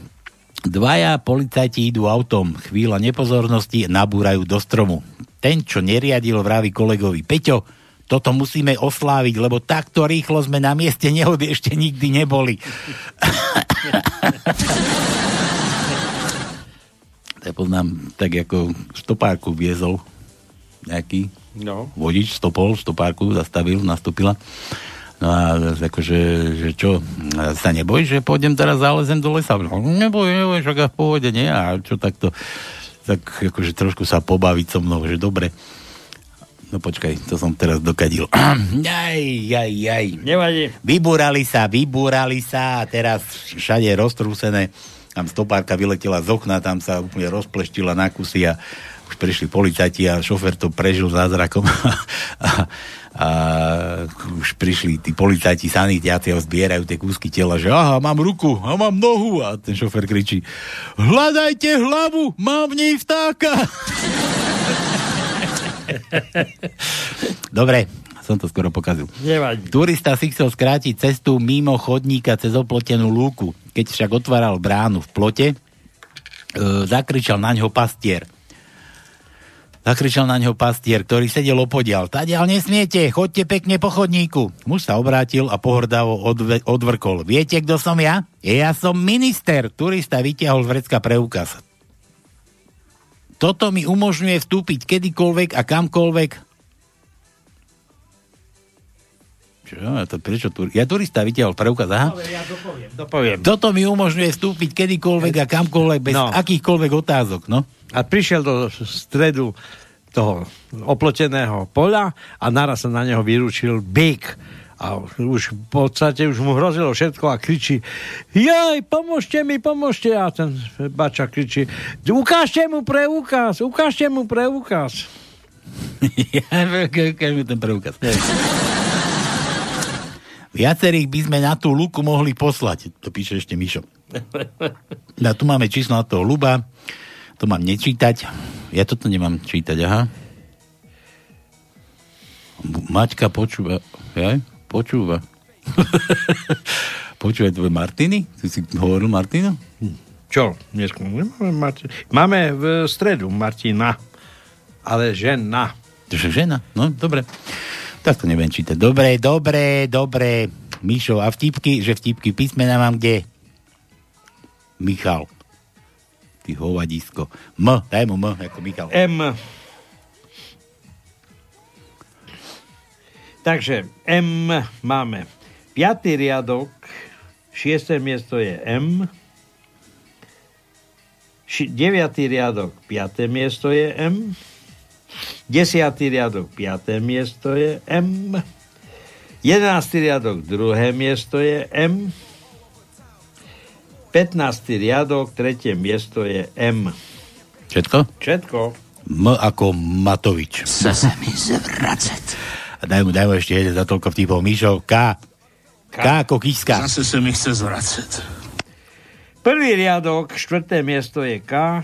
Dvaja policajti idú autom. Chvíľa nepozornosti nabúrajú do stromu. Ten, čo neriadil, vraví kolegovi. Peťo, toto musíme osláviť, lebo takto rýchlo sme na mieste nehody ešte nikdy neboli. (laughs) to poznám tak ako stopárku viezol nejaký No. vodič stopol, stopárku zastavil, nastúpila. No a akože, že čo, sa neboj, že pôjdem teraz zálezem do lesa? No, neboj, neboj, však ja v pohode nie. A čo takto, tak akože trošku sa pobaviť so mnou, že dobre. No počkaj, to som teraz dokadil. (clears throat) Jaj, jaj, jaj. Nevadí. Vybúrali sa, vybúrali sa a teraz všade roztrúsené. Tam stopárka vyletela z okna, tam sa úplne rozpleštila na kusy a už prišli policajti a šofer to prežil zázrakom. (laughs) a, a už prišli tí policajti, sanitiáci a zbierajú tie kúsky tela, že aha, mám ruku a mám nohu a ten šofer kričí hľadajte hlavu, mám v nej vtáka. (laughs) (laughs) Dobre, som to skoro pokazil. Nevadí. Turista si chcel skrátiť cestu mimo chodníka cez oplotenú lúku. Keď však otváral bránu v plote, e, zakričal na ňo pastier. Zakričal na ňo pastier, ktorý sedel opodial. Tadiaľ nesmiete, chodte pekne po chodníku. Muž sa obrátil a pohrdavo odve- odvrkol. Viete, kto som ja? Ja som minister. Turista vytiahol z vrecka preukaz. Toto mi umožňuje vstúpiť kedykoľvek a kamkoľvek Čo? Ja, to prečo tur... ja turista vytiahol preukaz, aha. Ja dopoviem. Dopoviem. Toto mi umožňuje vstúpiť kedykoľvek a kamkoľvek bez No. no. akýchkoľvek otázok, no. A prišiel do stredu toho oploteného poľa a naraz sa na neho vyrúčil byk. A už v podstate už mu hrozilo všetko a kričí Jaj, pomôžte mi, pomôžte. A ten bača kričí Ukážte mu preukaz, ukážte mu preukaz. (laughs) ja ukáž mi ten preukaz. Viacerých by sme na tú luku mohli poslať. To píše ešte Mišo. (laughs) A tu máme číslo na toho Luba. To mám nečítať. Ja toto nemám čítať, aha. Maťka počúva. Ja? Počúva. Počúva tvoje Martiny? Ty si hovoril Martina? Čo? Dnes nemáme. Máme v stredu Martina, ale žena. Je žena? No, dobre. Tak to neviem čítať. Dobre, dobre, dobre. Mišo, a vtipky, že vtipky písmena mám kde? Michal. Ty hovadisko. M, daj mu M, ako Michal. M. Takže M máme. Piatý riadok, šiesté miesto je M. Ši- deviatý riadok, piaté miesto je M. Desiatý riadok, piaté miesto je M. Jedenáctý riadok, druhé miesto je M. 15. riadok, tretie miesto je M. Všetko? Všetko. M ako Matovič. Chce se mi zvracet. A daj mu, daj mu ešte jeden za toľko vtipov. Mišo, K. K ako Kiska. Zase se mi chce zvracet. Prvý riadok, štvrté miesto je K.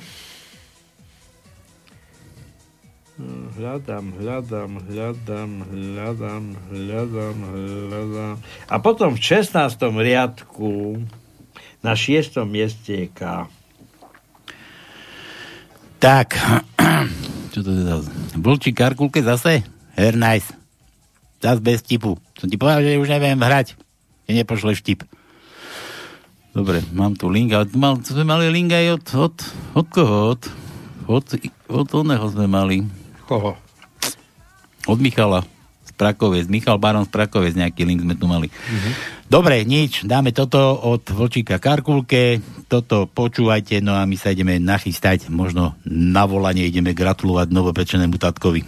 Hľadám, hľadám, hľadám, hľadám, hľadám, hľadám. A potom v 16. riadku na 6. mieste je K. Tak, (clears throat) čo to zase? Vlčí karkulke zase? Her nice. Zas bez tipu. Som ti povedal, že už neviem hrať. Keď nepošleš tip. Dobre, mám tu link, ale mal, sme mali link aj od, od, od koho? Od, od, od oného sme mali. Koho? Od Michala z Prakovec. Michal Baron z Prakovec, nejaký link sme tu mali. Mm-hmm. Dobre, nič, dáme toto od Vlčíka Karkulke, toto počúvajte, no a my sa ideme nachystať, možno na volanie ideme gratulovať novopečenému tatkovi.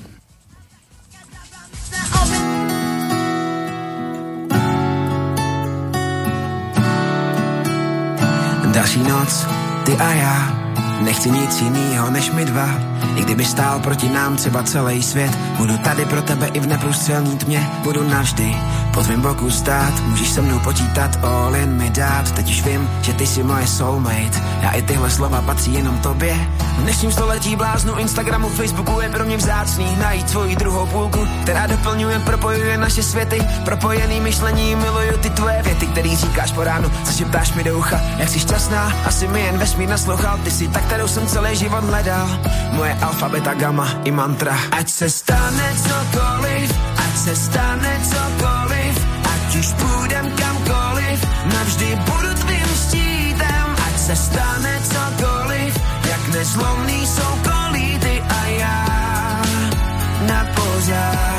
Další noc, ty a já, nechci nic jinýho než my dva. I kdyby stál proti nám třeba celý svět, budu tady pro tebe i v neprůstřelní tmě, budu navždy. Po tvém boku stát, můžeš se mnou počítat, all in mi dát, teď už vím, že ty jsi moje soulmate, já i tyhle slova patří jenom tobě. V dnešním století bláznu Instagramu, Facebooku je pro mě vzácný. Najít svoji druhou půlku, která doplňuje, propojuje naše světy, propojený myšlení, miluju ty tvoje věty, který říkáš po ránu, zašeptáš mi do ucha, jak jsi šťastná, asi mi jen vesmír naslouchal, ty jsi ta, kterou jsem celý život hledal, moje alfa, beta, gamma i mantra. Ať se stane cokoliv, ať se stane cokoliv, ať už půjdem kamkoliv, navždy budu tvým štítem, ať se stane cokoliv, jak nezlomný jsou kolíty a já na pořád.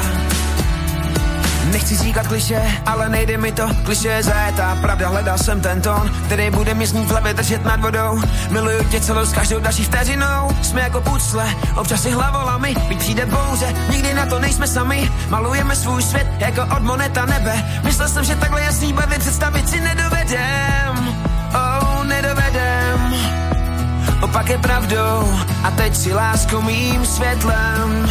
Nechci říkat kliše, ale nejde mi to. Kliše je zajetá, pravda, hledal jsem ten tón Který bude mi znít v hlavě držet nad vodou. Miluju tě celou s každou další vteřinou. Jsme jako pucle, občas si hlavolami Být přijde bouře, nikdy na to nejsme sami Malujeme svůj svět jako od moneta nebe. Myslel jsem, že takhle jasný barvy představit si nedovedem. Oh, nedovedem. Opak je pravdou a teď si láskou mým světlem.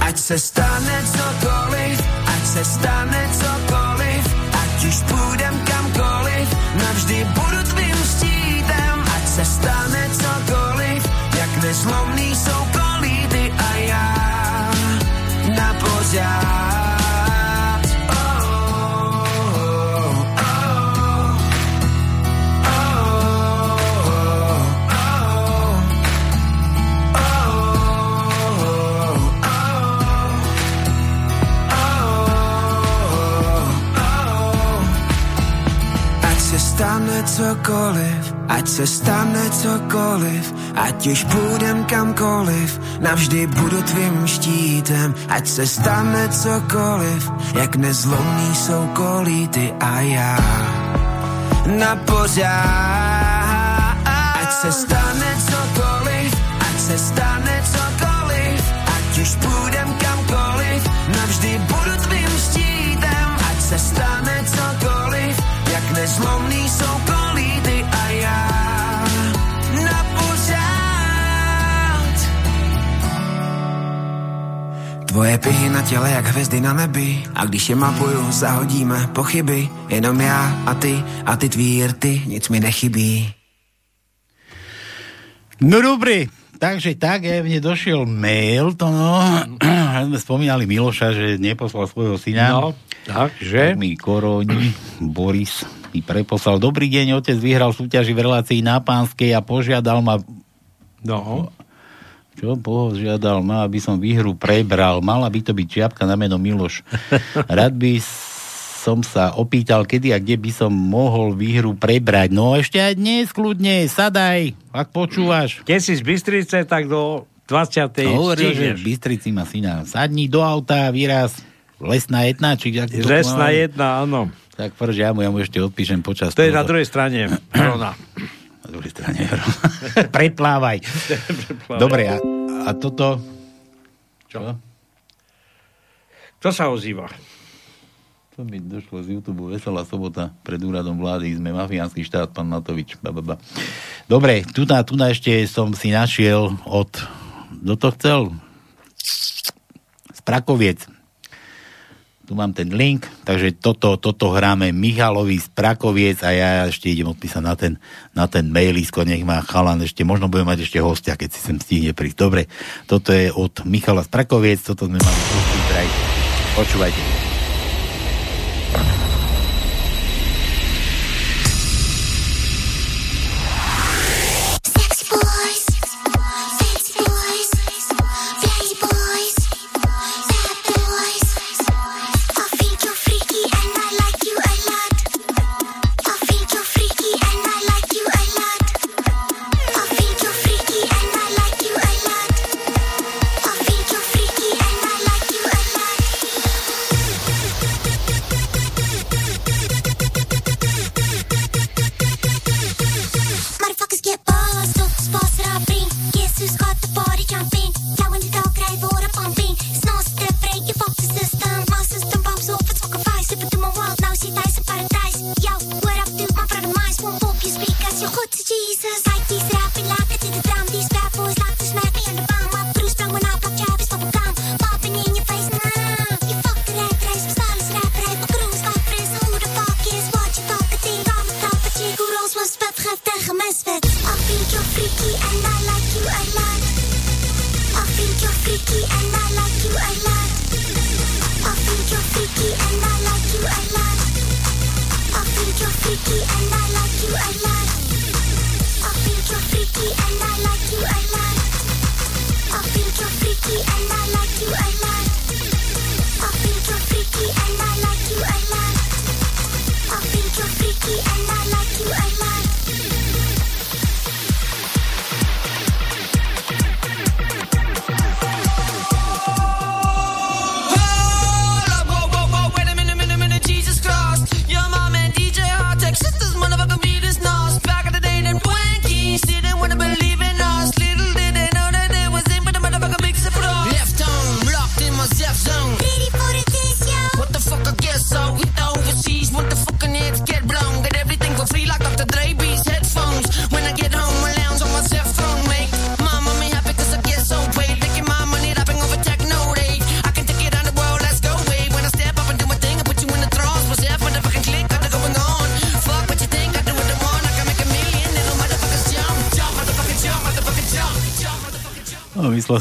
Ať se stane cokoliv, ať se stane cokoliv, ať už půjdem kamkoliv, navždy budu tvým štítem, ať se stane cokoliv, jak nezlomný jsou kolíty a já na pořád. Cokoliv, ať se stane cokoliv, ať už půjdem kamkoliv, navždy budu tvým štítem, ať se stane cokoliv, jak nezlomný jsou kolíty a já na pořád. Ať se stane cokoliv, ať se stane cokoliv, ať už půjdem kamkoliv, navždy budu tvým štítem, ať se stane cokoliv, jak nezlomný Tvoje pihy na těle jak hvězdy na nebi A když je mapuju, zahodíme pochyby Jenom já a ty a ty tvý rty, nic mi nechybí No dobre, takže tak, ja mne došiel mail, to no, (clears throat) sme spomínali Miloša, že neposlal svojho syna. No, takže? Tak mi koroni, Boris mi preposlal. Dobrý deň, otec vyhral súťaži v relácii na pánskej a požiadal ma... No. Čo požiadal ma, aby som výhru prebral. Mala by to byť čiapka na meno Miloš. (laughs) Rád by som sa opýtal, kedy a kde by som mohol výhru prebrať. No ešte aj dnes, kľudne, sadaj, ak počúvaš. Keď si z Bystrice, tak do 20. Hovoril, že v Bystrici ma syna. Sadni do auta, výraz lesná jedna, či Lesná jedna, áno. Tak prž, ja mu, ja mu ešte odpíšem počas To je toho. na druhej strane. (clears throat) Druhej strane. (laughs) Preplávaj. Dobre, a, a toto... Čo? Kto sa ozýva? To mi došlo z YouTube Veselá sobota pred úradom vlády. Sme mafiánsky štát, pán Matovič. Ba, ba, ba. Dobre, tu na, tu na ešte som si našiel od... Kto to chcel? Sprakoviec. Tu mám ten link, takže toto, toto hráme Michalovi z Prakoviec a ja ešte idem odpísať na ten, na ten mailisko, nech má chalan ešte, možno budem mať ešte hostia, keď si sem stihne prísť. Dobre, toto je od Michala z Prakoviec, toto sme mali Počúvajte.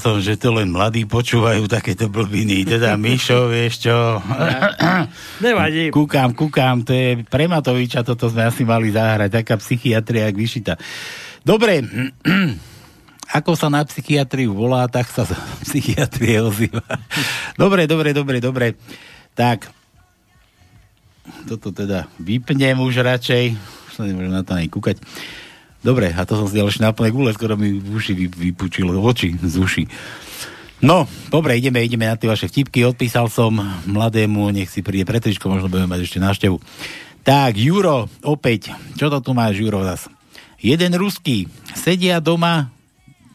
Som, že to len mladí počúvajú takéto blbiny. Teda Mišo, vieš čo? Nevadí. Kúkam, kúkam, to je pre Matoviča, toto sme asi mali zahrať, taká psychiatria, jak vyšita. Dobre, (clears throat) ako sa na psychiatriu volá, tak sa (laughs) psychiatrie ozýva. Dobre, dobre, dobre, dobre. Tak, toto teda vypnem už radšej. Už sa nemôžem na to aj kúkať. Dobre, a to som si dal ešte na plné gule, skoro mi v uši vy, vypučilo oči z uši. No, dobre, ideme, ideme na tie vaše vtipky. Odpísal som mladému, nech si príde pretričko, možno budeme mať ešte návštevu. Tak, Juro, opäť. Čo to tu máš, Juro, zas? Jeden ruský. Sedia doma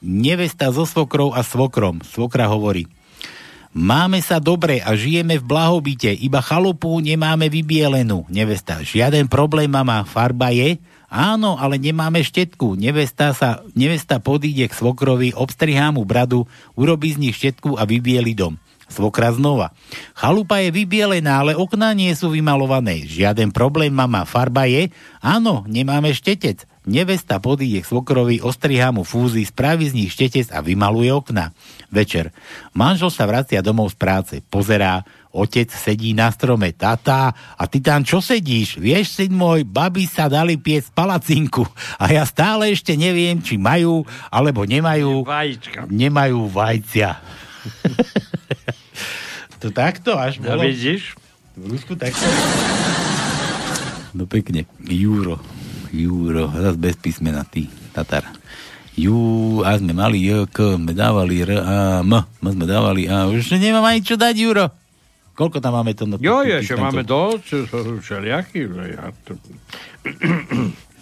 nevesta so svokrou a svokrom. Svokra hovorí. Máme sa dobre a žijeme v blahobite, iba chalupu nemáme vybielenú. Nevesta, žiaden problém, mama, farba je? Áno, ale nemáme štetku. Nevesta, sa, nevesta podíde k svokrovi, obstrihá mu bradu, urobí z nich štetku a vybieli dom. Svokra znova. Chalupa je vybielená, ale okná nie sú vymalované. Žiaden problém, mama. Farba je? Áno, nemáme štetec. Nevesta podíde k svokrovi, ostrihá mu fúzy, spraví z nich štetec a vymaluje okna. Večer. Manžel sa vracia domov z práce. Pozerá, otec sedí na strome. Tata, a ty tam čo sedíš? Vieš, syn môj, babi sa dali piec palacinku. A ja stále ešte neviem, či majú, alebo nemajú... Vajíčka. Nemajú vajcia. (laughs) to takto až No bolo? vidíš? V Rusku takto? No pekne. Juro. Juro. Zas bez písmena, ty, Tatar. Jú, a sme mali J, K, sme dávali R, A, M. M sme dávali A. Už nemám ani čo dať, Juro. Koľko tam máme to? No, Jo, ešte tamto- máme dosť, všelijaký. Ja to...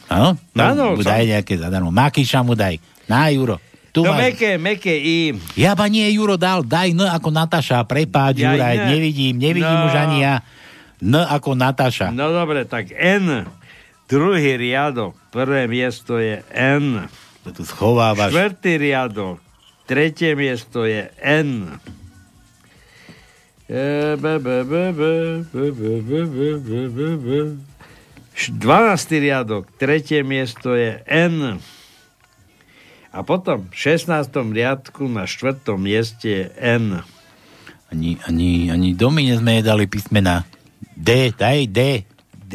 Áno? No, Áno, mu daj nejaké zadarmo. Makyša mu daj. Na, Juro. Tu No máš. meké, meké I. Ja ba nie, Juro dal, daj N ako Nataša, prepáč, Ja Juraj, ne. nevidím, nevidím No. už ani ja. N ako Nataša. No dobre, tak N. Druhý riadok, prvé miesto je N. To tu schovávaš. Štvrtý riadok, tretie miesto je N. 12. riadok, tretie miesto je N. A potom v 16. riadku na štvrtom mieste je N. Ani, ani, ani domy sme dali písmena. D, daj D. D.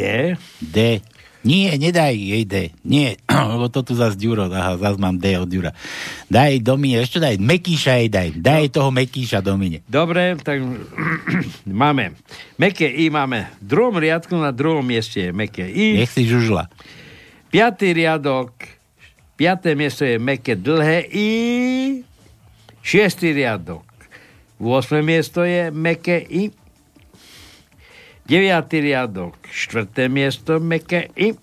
D. Nie, nedaj jej D. Nie, (clears throat) lebo to tu zase Ďuro, aha, zase mám D od Ďura. Daj Domine, ešte daj, Mekíša jej daj. Daj toho Mekíša Domine. Dobre, tak (clears throat) máme. Meké I máme. V druhom riadku na druhom mieste je meké I. Nech si žužla. Piatý riadok, piaté miesto je meké dlhé I. Šiestý riadok. 8. miesto je meké I. 9. riadok, 4. miesto meké I.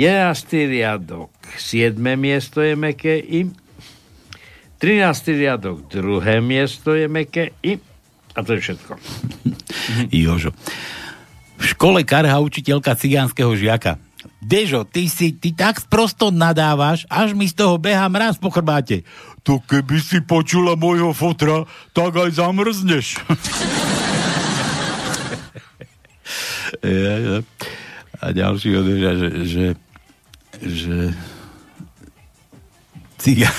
11. riadok, 7. miesto je meké I. 13. riadok, 2. miesto je meké I. A to je všetko. (laughs) Jožo. V škole karha učiteľka cigánskeho žiaka. Dežo, ty si, ty tak prosto nadávaš, až mi z toho beha mraz po chrbáte. To keby si počula môjho fotra, tak aj zamrzneš. (laughs) A ďalší odveža, že, že, že cigán (laughs)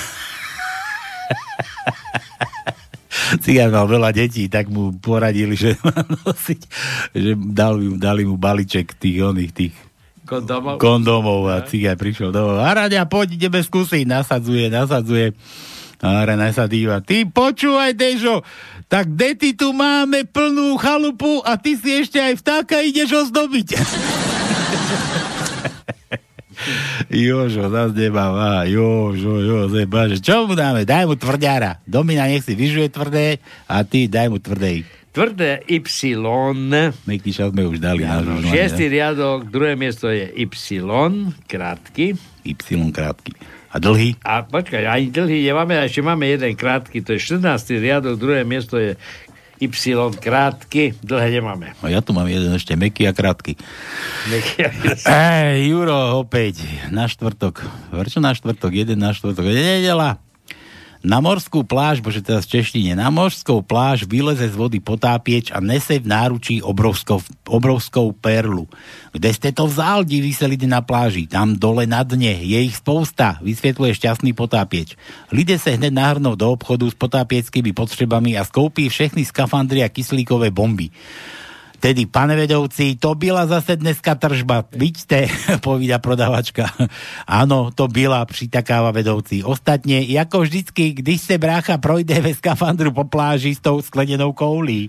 cigán mal veľa detí, tak mu poradili, že má nosiť, že dali, dali mu balíček tých oných, tých Kondomov. kondómov a cigán prišiel domov. A radia, poď, ideme skúsiť. Nasadzuje, nasadzuje. Rana sa díva. Ty počúvaj, Dežo, tak kde ty tu máme plnú chalupu a ty si ešte aj vtáka ideš ozdobiť. (laughs) Jožo, zás nemám. Á, Jožo, Jože, bože. Čo mu dáme? Daj mu tvrďara. Domina nech si vyžuje tvrdé a ty daj mu tvrdej. Tvrdé Y. Mekyša sme už dali. Áno, šiestý riadok, druhé miesto je Y, krátky. Y krátky. A dlhý? A počkaj, ani dlhý nemáme, a ešte máme jeden krátky, to je 14. riadok, druhé miesto je Y krátky, dlhé nemáme. A ja tu mám jeden ešte meký a krátky. Ej, Juro, opäť, na štvrtok. Prečo na štvrtok? Jeden na štvrtok. Nedela. Na morskú pláž, bože teraz v češtine, na morskou pláž vyleze z vody potápieč a nese v náručí obrovskou, obrovskou perlu. Kde ste to vzal, diví sa ľudia na pláži? Tam dole na dne, je ich spousta, vysvetľuje šťastný potápieč. Lidé sa hneď nahrnú do obchodu s potápieckými potrebami a skoupí všechny skafandry a kyslíkové bomby. Tedy, pane vedoucí, to byla zase dneska tržba. Vidíte, (laughs) povída prodavačka. Áno, to byla, přitakáva vedoucí. Ostatně, jako vždycky, když se brácha projde ve skafandru po pláži s tou sklenenou koulí. (laughs)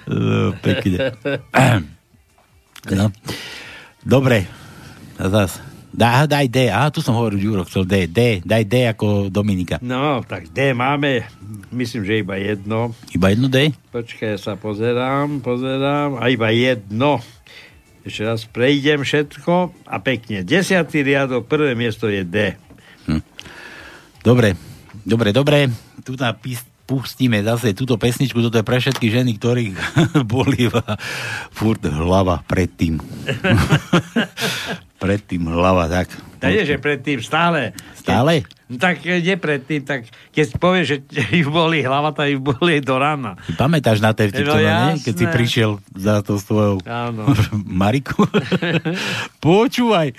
(clears throat) no, pekne. no. Dobre, a zas. Dá, daj D. Aha, tu som hovoril, Juro chcel D. D. Daj D ako Dominika. No, tak D máme, myslím, že iba jedno. Iba jedno D? Počkaj, ja sa pozerám, pozerám. A iba jedno. Ešte raz prejdem všetko a pekne. Desiatý riadok, prvé miesto je D. Hm. Dobre, dobre, dobre. Tu napís, pustíme zase túto pesničku, toto je pre všetky ženy, ktorých (laughs) boli furt hlava predtým. (laughs) predtým hlava, tak. Tak nie, že predtým stále. Stále? No tak nie predtým, tak keď povieš, že (laughs) ju boli hlava, tak ju boli do rána. Ty pamätáš na tej vtipto, No, ne? Keď si prišiel za to svojou. Mariku. Počúvaj.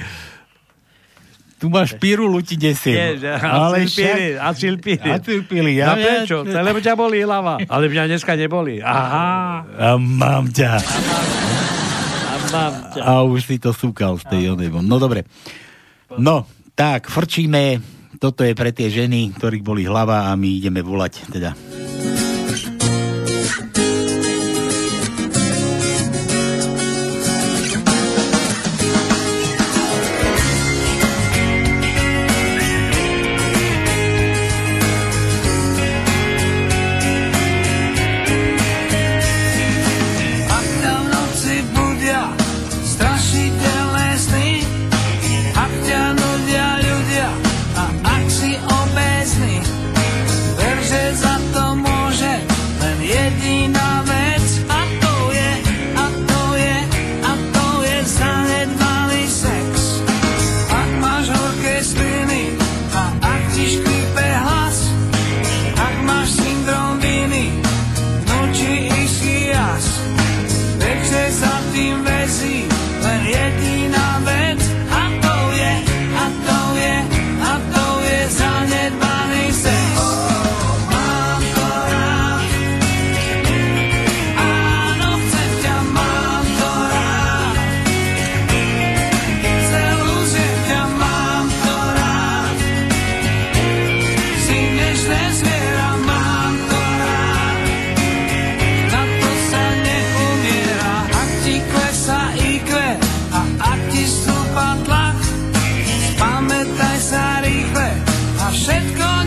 Tu máš pirulu ti desiem. Nie, že (laughs) acilpíry, acilpíry. Acilpíry, ja A prečo? ja- Lebo ťa bolí hlava. Ale mňa dneska neboli. Aha. A mám ťa. A mám ťa. A už si to súkal z tej onej. No dobre. No, tak, frčíme. Toto je pre tie ženy, ktorých boli hlava a my ideme volať. Teda. A všetko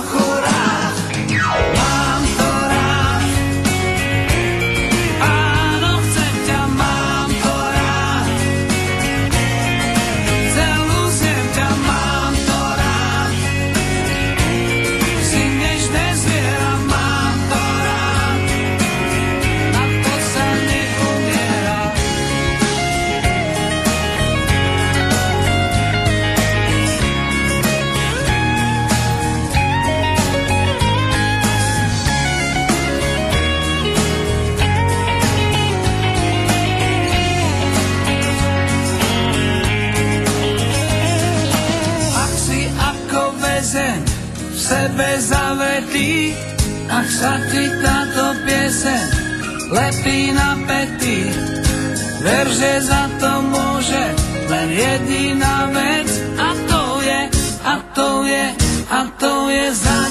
sa zavetý, ak sa ti táto pieseň lepí na pety, ver, že za to môže len jediná vec a to je, a to je, a to je zanedbaný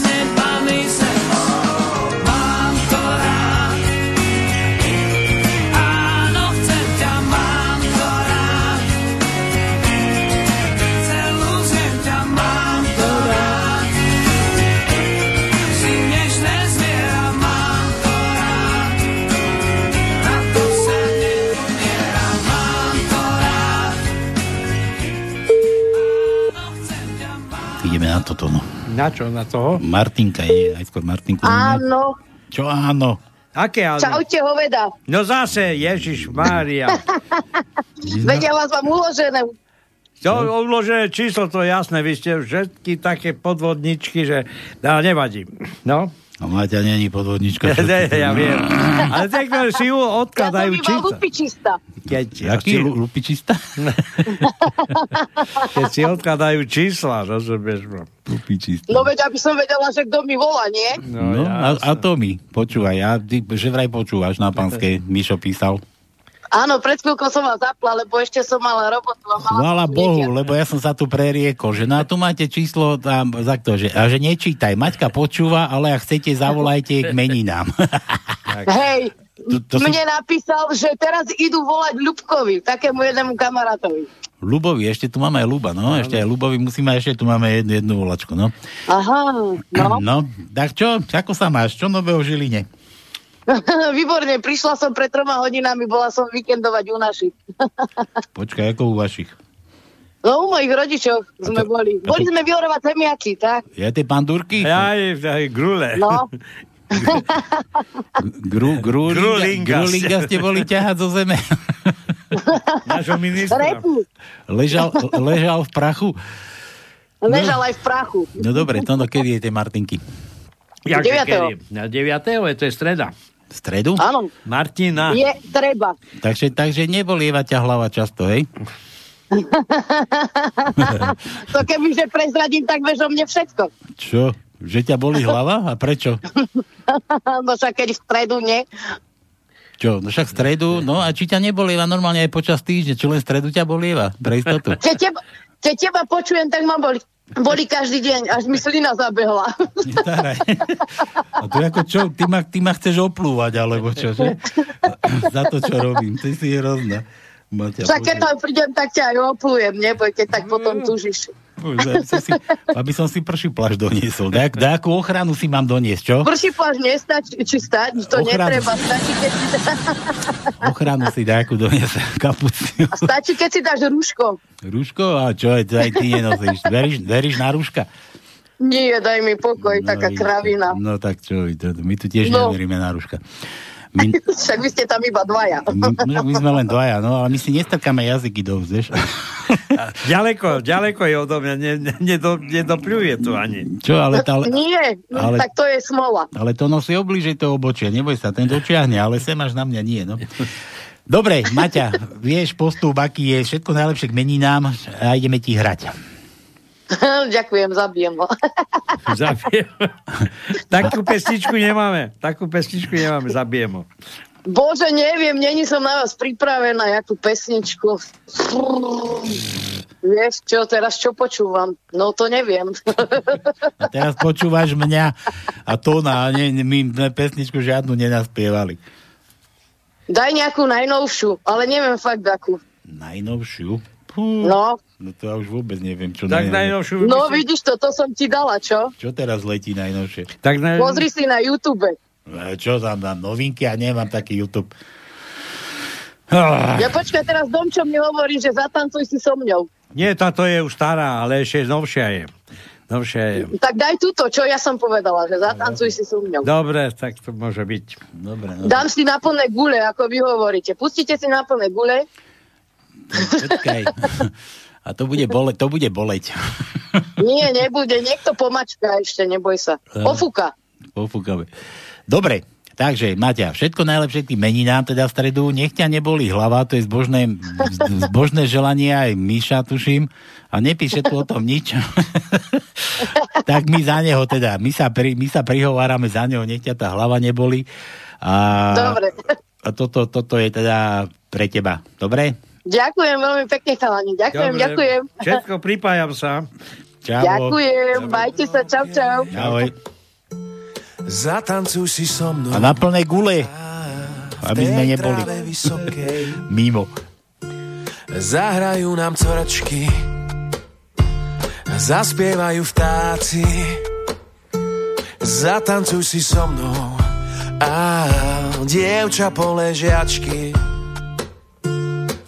Na čo? Na toho? Martinka je, najskôr Martinku. Áno. Čo áno? Aké áno? Čaute, hoveda. No zase, Ježiš Mária. (laughs) Vedia vás vám uložené. To uložené číslo, to je jasné, vy ste všetky také podvodničky, že ale nevadí. No. A Maťa není podvodnička. čo Ne, ja viem. Ale tak Ja som odkladajú iba čísla. lupičista. Keď, Jaký lu- lupičista? (laughs) keď si odkladajú čísla, rozumieš? no. Lupičista. No veď, aby som vedela, že kto mi volá, nie? No, a, a to mi, počúvaj, ja, ty, že vraj počúvaš na pánskej, Mišo písal. Áno, pred chvíľkou som vás zapla, lebo ešte som mala robotu. A mala Chvála Bohu, niedia. lebo ja som sa tu preriekol, že na tu máte číslo tam, za to, že, a že nečítaj, Maťka počúva, ale ak chcete, zavolajte k meninám. (laughs) Hej, To- to mne napísal, že teraz idú volať Ľubkovi, takému jednému kamarátovi. Lubovi, ešte tu máme aj Luba, no, ešte aj Lubovi musíme, ešte tu máme jednu, jednu volačku, no. Aha, no. No, tak čo, ako sa máš, čo nového v Žiline? (laughs) Výborne, prišla som pred troma hodinami, bola som víkendovať u našich. (laughs) Počkaj, ako u vašich. No, u mojich rodičov sme boli. Boli sme vyhorovať zemiaky, tak? Ja tie pandúrky? Aj, aj grule. No. (laughs) Gru, grulinga, Grulinga grulinga ste. boli ťahať zo zeme. Nášho ministra. Repu. Ležal, ležal v prachu. Ležal aj v prachu. No dobre, to no, kedy je tie Martinky? Jak, Deviatého. kedy? Na 9. je to je streda. V stredu? Áno, Martina. je treba. Takže, takže nebolieva ťa hlava často, hej? (laughs) To keby, že prezradím, tak vieš o mne všetko. Čo? Že ťa boli hlava? A prečo? (laughs) no však keď v stredu, nie? Čo? No však stredu, no a či ťa nebolieva normálne aj počas týždňa, čo len stredu ťa bolieva? Pre istotu. Keď teba, keď teba počujem, tak ma boli, boli každý deň, až mi slina zabehla. Staraj. A tu ako čo? Ty ma, ty ma chceš oplúvať, alebo čo? Že? (laughs) Za to, čo robím. Ty si hrozná. Maťa, Však keď tam prídem, tak ťa aj oplujem, neboj, keď tak Mm. potom tužíš. Bože, som si, aby som si prší pláž doniesol. Daj, daj, akú ochranu si mám doniesť, čo? Prší pláž nestačí, či stať, to Ochranu. netreba, stačí keď, si, Ochranu si nejakú doniesť. Kapuciu. stačí, keď si dáš rúško. Rúško? A čo aj, aj ty nenosíš? Veríš, veríš na rúška? Nie, daj mi pokoj, taká vidíš, kravina. No tak čo, my tu tiež No. neveríme na rúška. My, (laughs) Však vy ste tam iba dvaja. my, my sme len dvaja, no ale my si nestrkáme jazyky dosť, vieš. (laughs) Ďaleko, ďaleko je odo mňa, ne, ne, nedo, nedopľuje tu ani. Čo, ale, tá, ale, (laughs) Nie, ale- tak to je smola. ale to nosí obliže to obočie, neboj sa, ten dočiahne, ale sem až na mňa nie, no. Dobre, Maťa, vieš postup, aký je, všetko najlepšie k meninám a ideme ti hrať. (laughs) Ďakujem, zabijem ho. (laughs) Zabijem. Takú pesničku nemáme. Takú pesničku nemáme, zabijem ho. Bože, neviem, není som na vás pripravená, jakú pesničku. Vieš čo, teraz čo počúvam? No to neviem. A teraz počúvaš mňa a to na, ne, my sme pesničku žiadnu nenaspievali. Daj nejakú najnovšiu, ale neviem fakt akú. Najnovšiu? Pú, No, no to ja už vôbec neviem, čo Tak naj- najnovšiu... no vidíš to, to som ti dala, čo? Čo teraz letí najnovšie? Tak na... Pozri si na YouTube. E, Čo tam dám? Novinky? Ja nemám taký YouTube. Ah, Ja počkaj, teraz Domčo mi hovorí, že zatancuj si so mňou. Nie, táto je už stará, ale ešte novšia je. Novšia je. Tak daj túto, čo ja som povedala, že zatancuj si so mňou. Dobre, tak to môže byť. Dobre, no. Dám si na plné gule, ako vy hovoríte. Pustíte si na plné gule. Počkaj. A to bude boleť. To bude boleť. Nie, nebude. Niekto pomačka ešte, neboj sa. Ofúka. Pofúkame. Dobre, takže Maťa, všetko najlepšie tým meninám teda v stredu. Nech ťa neboli hlava, to je zbožné, zbožné želanie aj Míša, tuším. A nepíše tu o tom nič. (laughs) tak my za neho teda, my sa, pri, my sa prihovárame za neho, nech ťa tá hlava neboli. A, Dobre. a toto, toto je teda pre teba. Dobre? Ďakujem veľmi pekne, chalani. Ďakujem, Dobre. ďakujem. Všetko pripájam sa. Čau. Ďakujem, majte sa, čau, čau. Ahoj. Zatancuj si so mnou A na plnej gule. Aby sme neboli (laughs) mimo. Zahrajú nám coračky Zaspievajú vtáci Zatancuj si so mnou a dievča poležiačky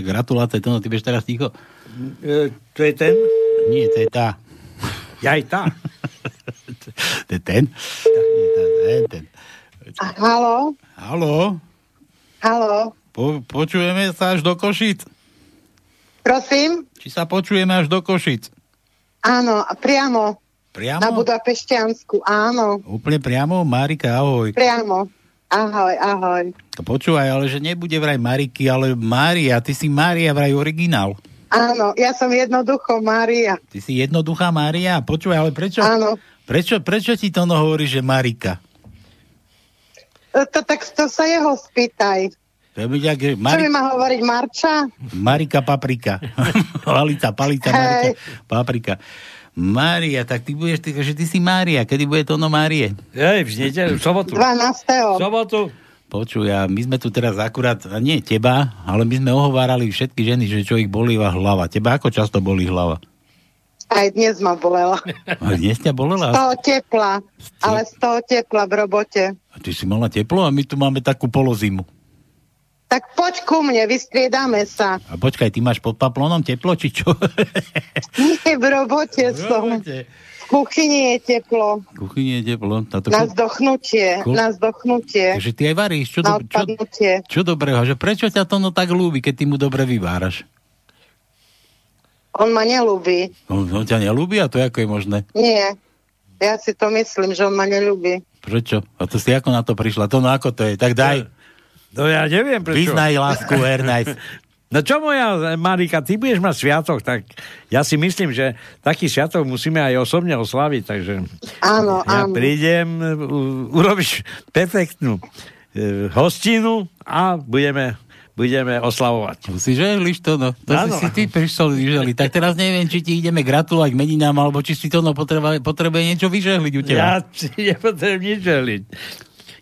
Ďalšie gratulácie, to no, ty budeš teraz ticho. E, to je ten? Nie, to je tá. Ja aj tá. (laughs) to je ten? Nie, tá, ten, ten. Halo? Haló? Halo? Po, počujeme sa až do Košic? Prosím? Či sa počujeme až do Košic? Áno, priamo. Priamo? Na Budapešťansku, áno. Úplne priamo? Marika, ahoj. Priamo. Ahoj, ahoj. Počúvaj, ale že nebude vraj Mariky, ale Mária. Ty si Mária vraj originál. Áno, ja som jednoducho Mária. Ty si jednoduchá Mária. Počúvaj, ale prečo? Áno. Prečo, prečo ti to no hovorí, že Marika? To, to, tak to sa jeho spýtaj. To byť jak, že Čo Mari, by ma hovoriť Marča? Marika Paprika. (laughs) palica, palica, Marika, Paprika. Mária, tak ty budeš, ty, že ty si Mária. Kedy bude to no Márie? Hej, v nedelu, v sobotu. 12. sobotu. Počuj, a my sme tu teraz akurát, a nie teba, ale my sme ohovárali všetky ženy, že čo ich bolíva hlava. Teba ako často bolí hlava? Aj dnes ma bolela. A dnes ťa Z bolela? toho tepla. Ale z toho tepla v robote. A ty si mala teplo a my tu máme takú polozimu. Tak poď ku mne, vystriedame sa. A počkaj, ty máš pod paplónom teplo, či čo? (laughs) Nie, v robote som. robote. V kuchyni je teplo. V kuchyni je teplo. Táto Na vzdochnutie. Ko- Na vzdochnutie. Takže ty aj varíš. Čo, do, čo, čo dobrého? Že prečo ťa to no tak ľúbi, keď ty mu dobre vyváraš? On ma nelúbi. On, on ťa nelúbi a to ako je možné? Nie. Ja si to myslím, že on ma nelúbi. Prečo? A to si ako na to prišla? To no ako to je? Tak daj. No ja neviem prečo. Vyznaj lásku, Ernest. (laughs) No čo moja Marika, ty budeš mať sviatok, tak ja si myslím, že taký sviatok musíme aj osobne oslaviť, takže Áno, ja áno. prídem, urobíš perfektnú e, hostinu a budeme, budeme oslavovať. Si želiš to, no. To Áno. si, si ty prišiel vyželiť. Tak teraz neviem, či ti ideme gratulovať k meninám, alebo či si to no potreba, potrebuje niečo vyžehliť u teba. Ja si nepotrebujem nič želiť.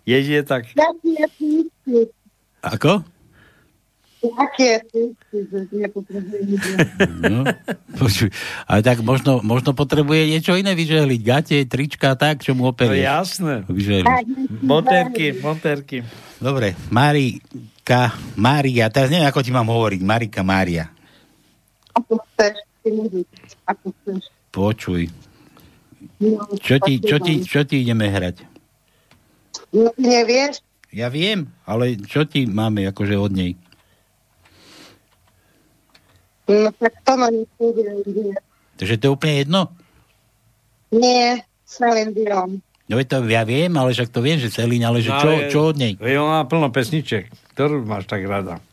Jedine tak, Ja si ja si. Ako? Aké. No, počuj, ale tak možno, možno potrebuje niečo iné vyžehliť. Gate, trička, tak, čo mu No operieš. jasné. Vyžehliť. Moterky, moterky. Dobre, Marika, Mária, teraz neviem, ako ti mám hovoriť. Marika, Mária. Ako chceš, ako. Počuj, No, čo ti, čo ti, čo ti ideme hrať? No, nevieš? Ja viem, ale čo ti máme akože od nej? No tak to ma. Takže to je úplne jedno? Nie, Celine Dion. No to ja viem, ale však to viem, že Selín, ale že čo, čo od nej? Veď ona má plno pesniček. Ktorú máš tak rada?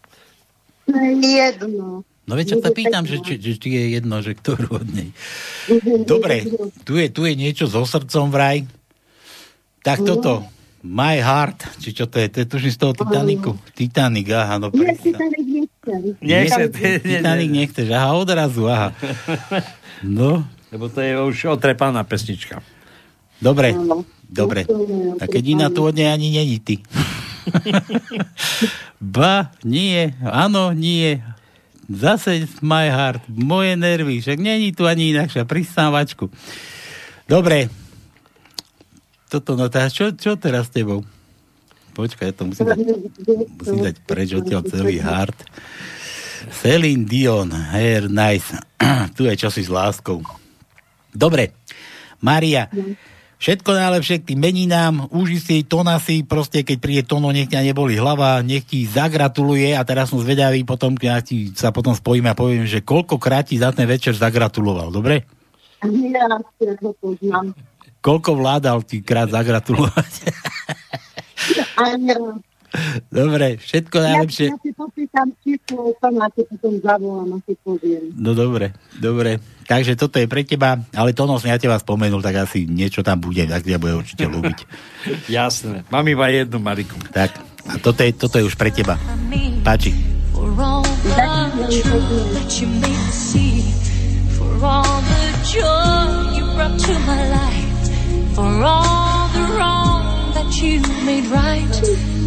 To je jedno. No veď sa sa pýtam, že či, že či je jedno, že ktorú od nej. Dobre, tu je, tu je niečo so srdcom vraj. Tak toto, My Heart, či čo to je, to je tužím z toho Titaniku. Titanic, aha, no predstav. to nechcem. Titanic nechceš, aha, odrazu, aha. (laughs) No, Lebo to je už otrepaná pesnička. dobre, dobre. A keď iná tu od nej ani není ty. (laughs) ba, nie, áno, nie. Zase my heart, moje nervy, však není tu ani inakšia pristávačku. Dobre. Toto, no teraz, čo, čo teraz s tebou? Počkaj, ja to musím dať, musím dať preč odtiaľ celý hard. Celine Dion, hair nice. (clears throat) tu je čosi s láskou. Dobre, Maria, všetko najlepšie k tým meninám, uži si, tona si, proste keď príde tono, nech ťa neboli hlava, nech ti zagratuluje a teraz som zvedavý potom, keď ti sa potom spojíme a poviem, že koľkokrát ti za ten večer zagratuloval, dobre? Ja. Koľko vládal ti krát zagratulovať? (laughs) Dobre, všetko Ja, najlepšie. ja si popýtam číslo, to máte potom zavolám a si poviem. No dobre, dobre. Takže toto je pre teba, ale to som ja teba spomenul, tak asi niečo tam bude, tak ťa bude určite ľúbiť. (laughs) Jasné. Mám iba jednu, Mariku. Tak, a toto je, toto je už pre teba. Páči. For all the joy you brought to my life, for all the wrong that you made right,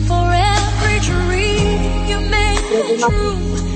for every dream you made true,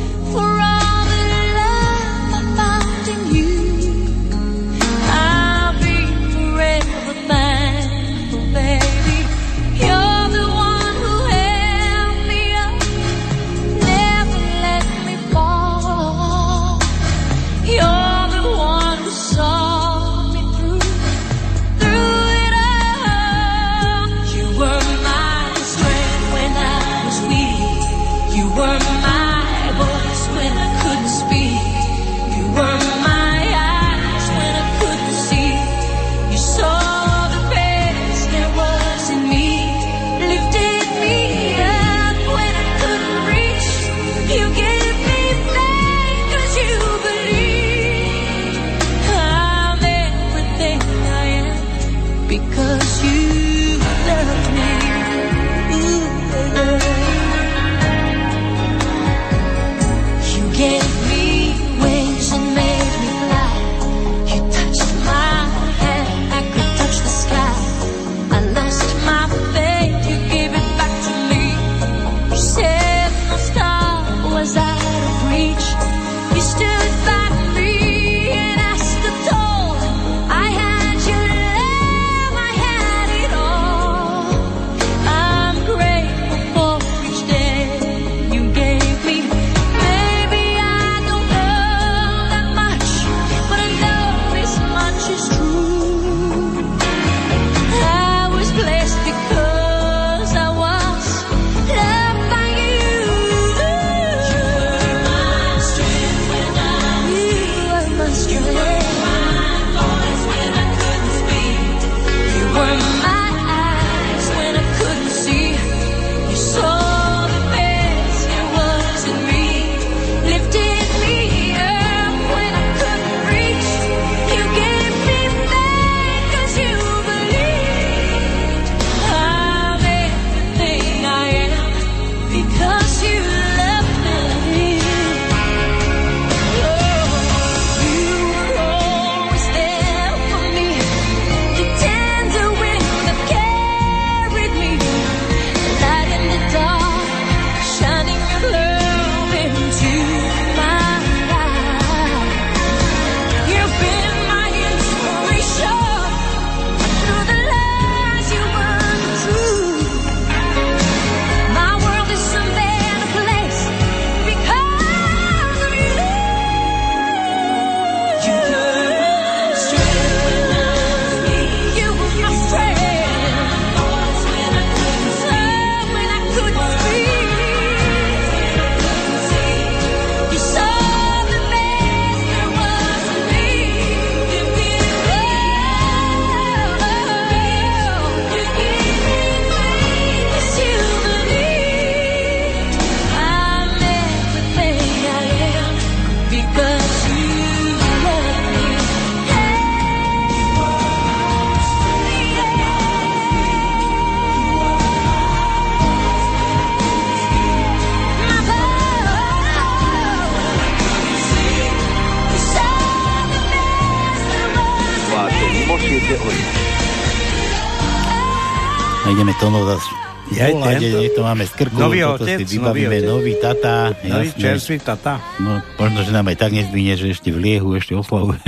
toto otec, si vybavíme, nový nový tata. Nový jasné. čerstvý tata. No, možno, že nám aj tak nezdvihne, že ešte v liehu ešte oslavuje.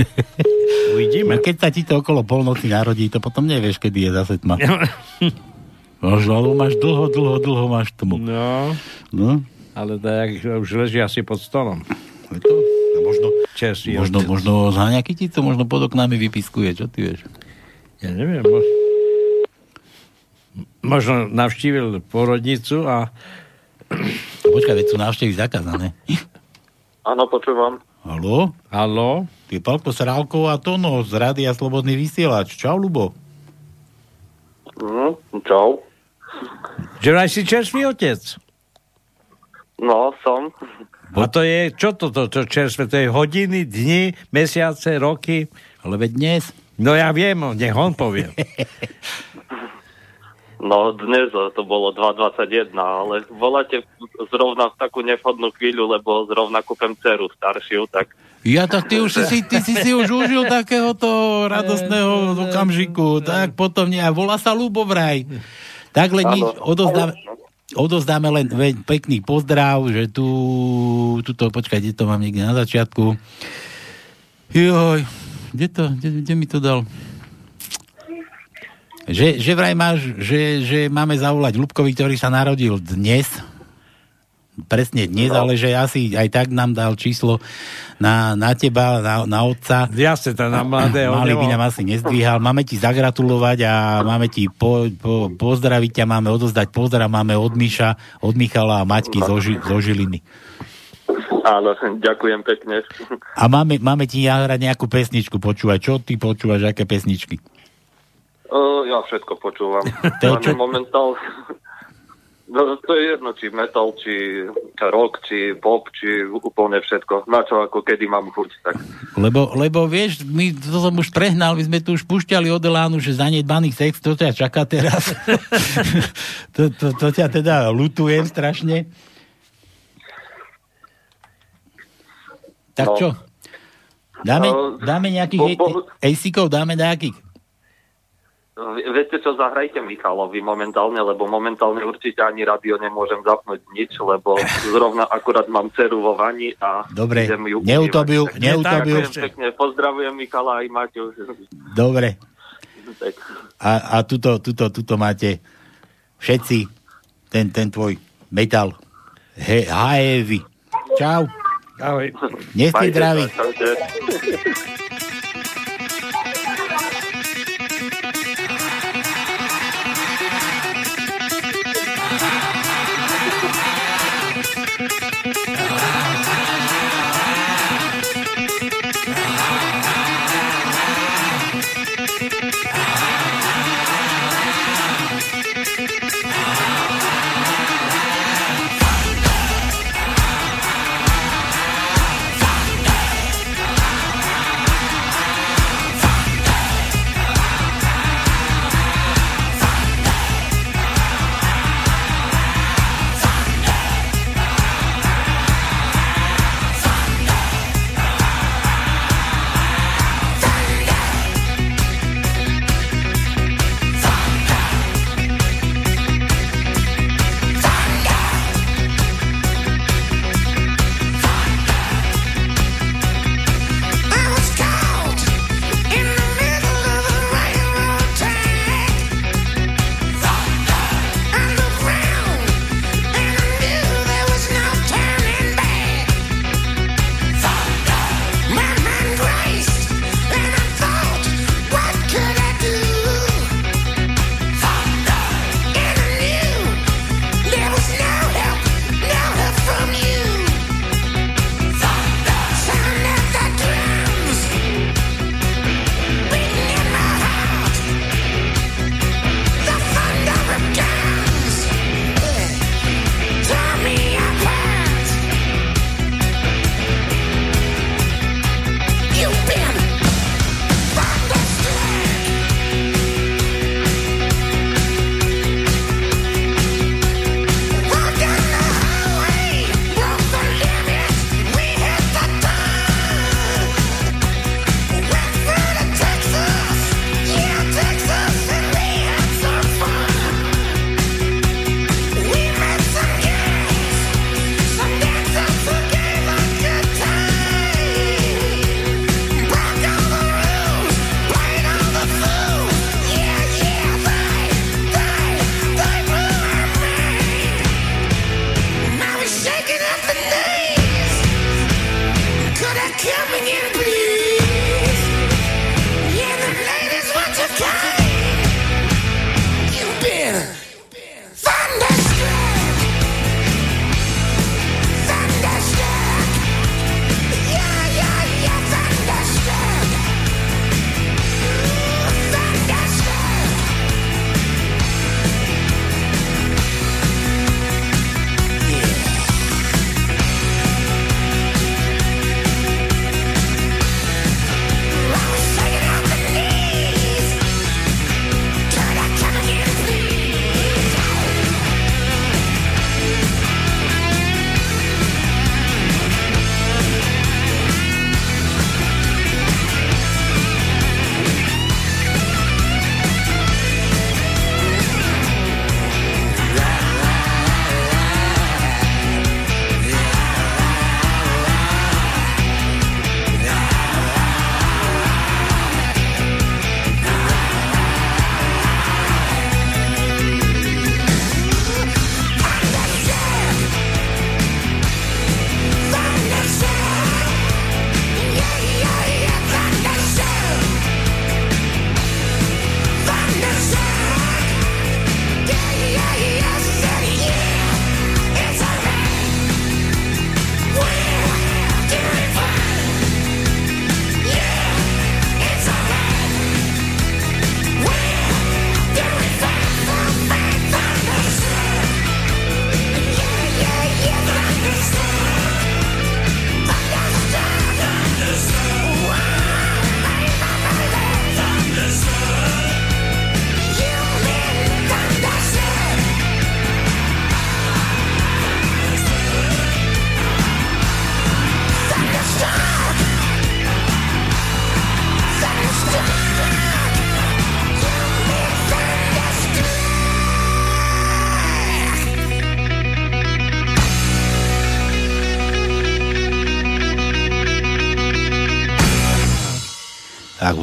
(laughs) Uvidíme. No, keď sa ti to okolo polnoci narodí, to potom nevieš, kedy je zase tma. (laughs) Možno, alebo máš dlho, dlho, dlho máš tmu. No, No, ale tak už leží asi pod stolom. je to? A možno, Čerstvý možno, otec. možno zháňaky ti to možno pod oknami vypiskuje, čo ty vieš? Ja neviem. Mo- možno navštívil porodnicu a Počkaj, veď sú návštevy zakázané. Áno, počúvam. Haló? Haló? Ty Palko Srálko a Tono z Rádia Slobodný vysielač. Čau, Lubo. Mm, čau. že si čerstvý otec. No, som. A to je, čo toto, to čerstvé? To je hodiny, dni, mesiace, roky? Ale veď dnes. No ja viem, nech on povie. (laughs) No, dnes to bolo 2.21, ale voláte zrovna v takú nevhodnú chvíľu, lebo zrovna kúpem dceru staršiu, tak Ja tak ty už si, ty si si už užil takéhoto radostného okamžiku. Tak potom nie. Volá sa Lubo vraj. Takhle Áno. nič. Odozdáme, odozdáme len pekný pozdrav, že tu, tuto, počkaj, kde to mám niekde na začiatku. Joj, kde to, kde, kde mi to dal? Že, že vraj máš, že, že máme zavolať Lubkovi, ktorý sa narodil dnes, presne dnes, no. ale že asi aj tak nám dal číslo na, na teba, na, na otca. Jasne, to na mladého. Mali by nám asi nezdvíhal. Máme ti zagratulovať a máme ti po, po, pozdraviť ťa, máme odozdať pozdrav, máme od Miša, od Michala a Maťky zo, Ži, zo Žiliny. áno, ďakujem pekne. A máme, máme ti nahrať nejakú pesničku, počúvať. Čo ty počúvaš, aké pesničky? Uh, ja všetko počúvam. Momentál... No, to je jedno, či metal, či rock, či pop, či úplne všetko. Na čo ako kedy mám chuť, tak. Lebo, lebo vieš, my to som už prehnal, my sme tu už pušťali od Elánu, že zanedbaný sex, to ťa čaká teraz. to, to, to ťa teda lutujem strašne. Tak No. čo? Dáme, No, dáme nejakých bo- ejsikov, dáme nejakých. Viete čo, zahrajte Michalovi momentálne, lebo momentálne určite ani radio nemôžem zapnúť nič, lebo zrovna akurát mám dceru vo vani a Dobre, idem ju neutobiu. Tak neutobiu. Ďakujem pekne, pozdravujem Michala aj Maťu. Dobre. Tak. A, a tuto, tuto, tuto máte všetci ten, ten tvoj metal. He, heavy. Čau. Ahoj. Nech Majte zdraví. (laughs)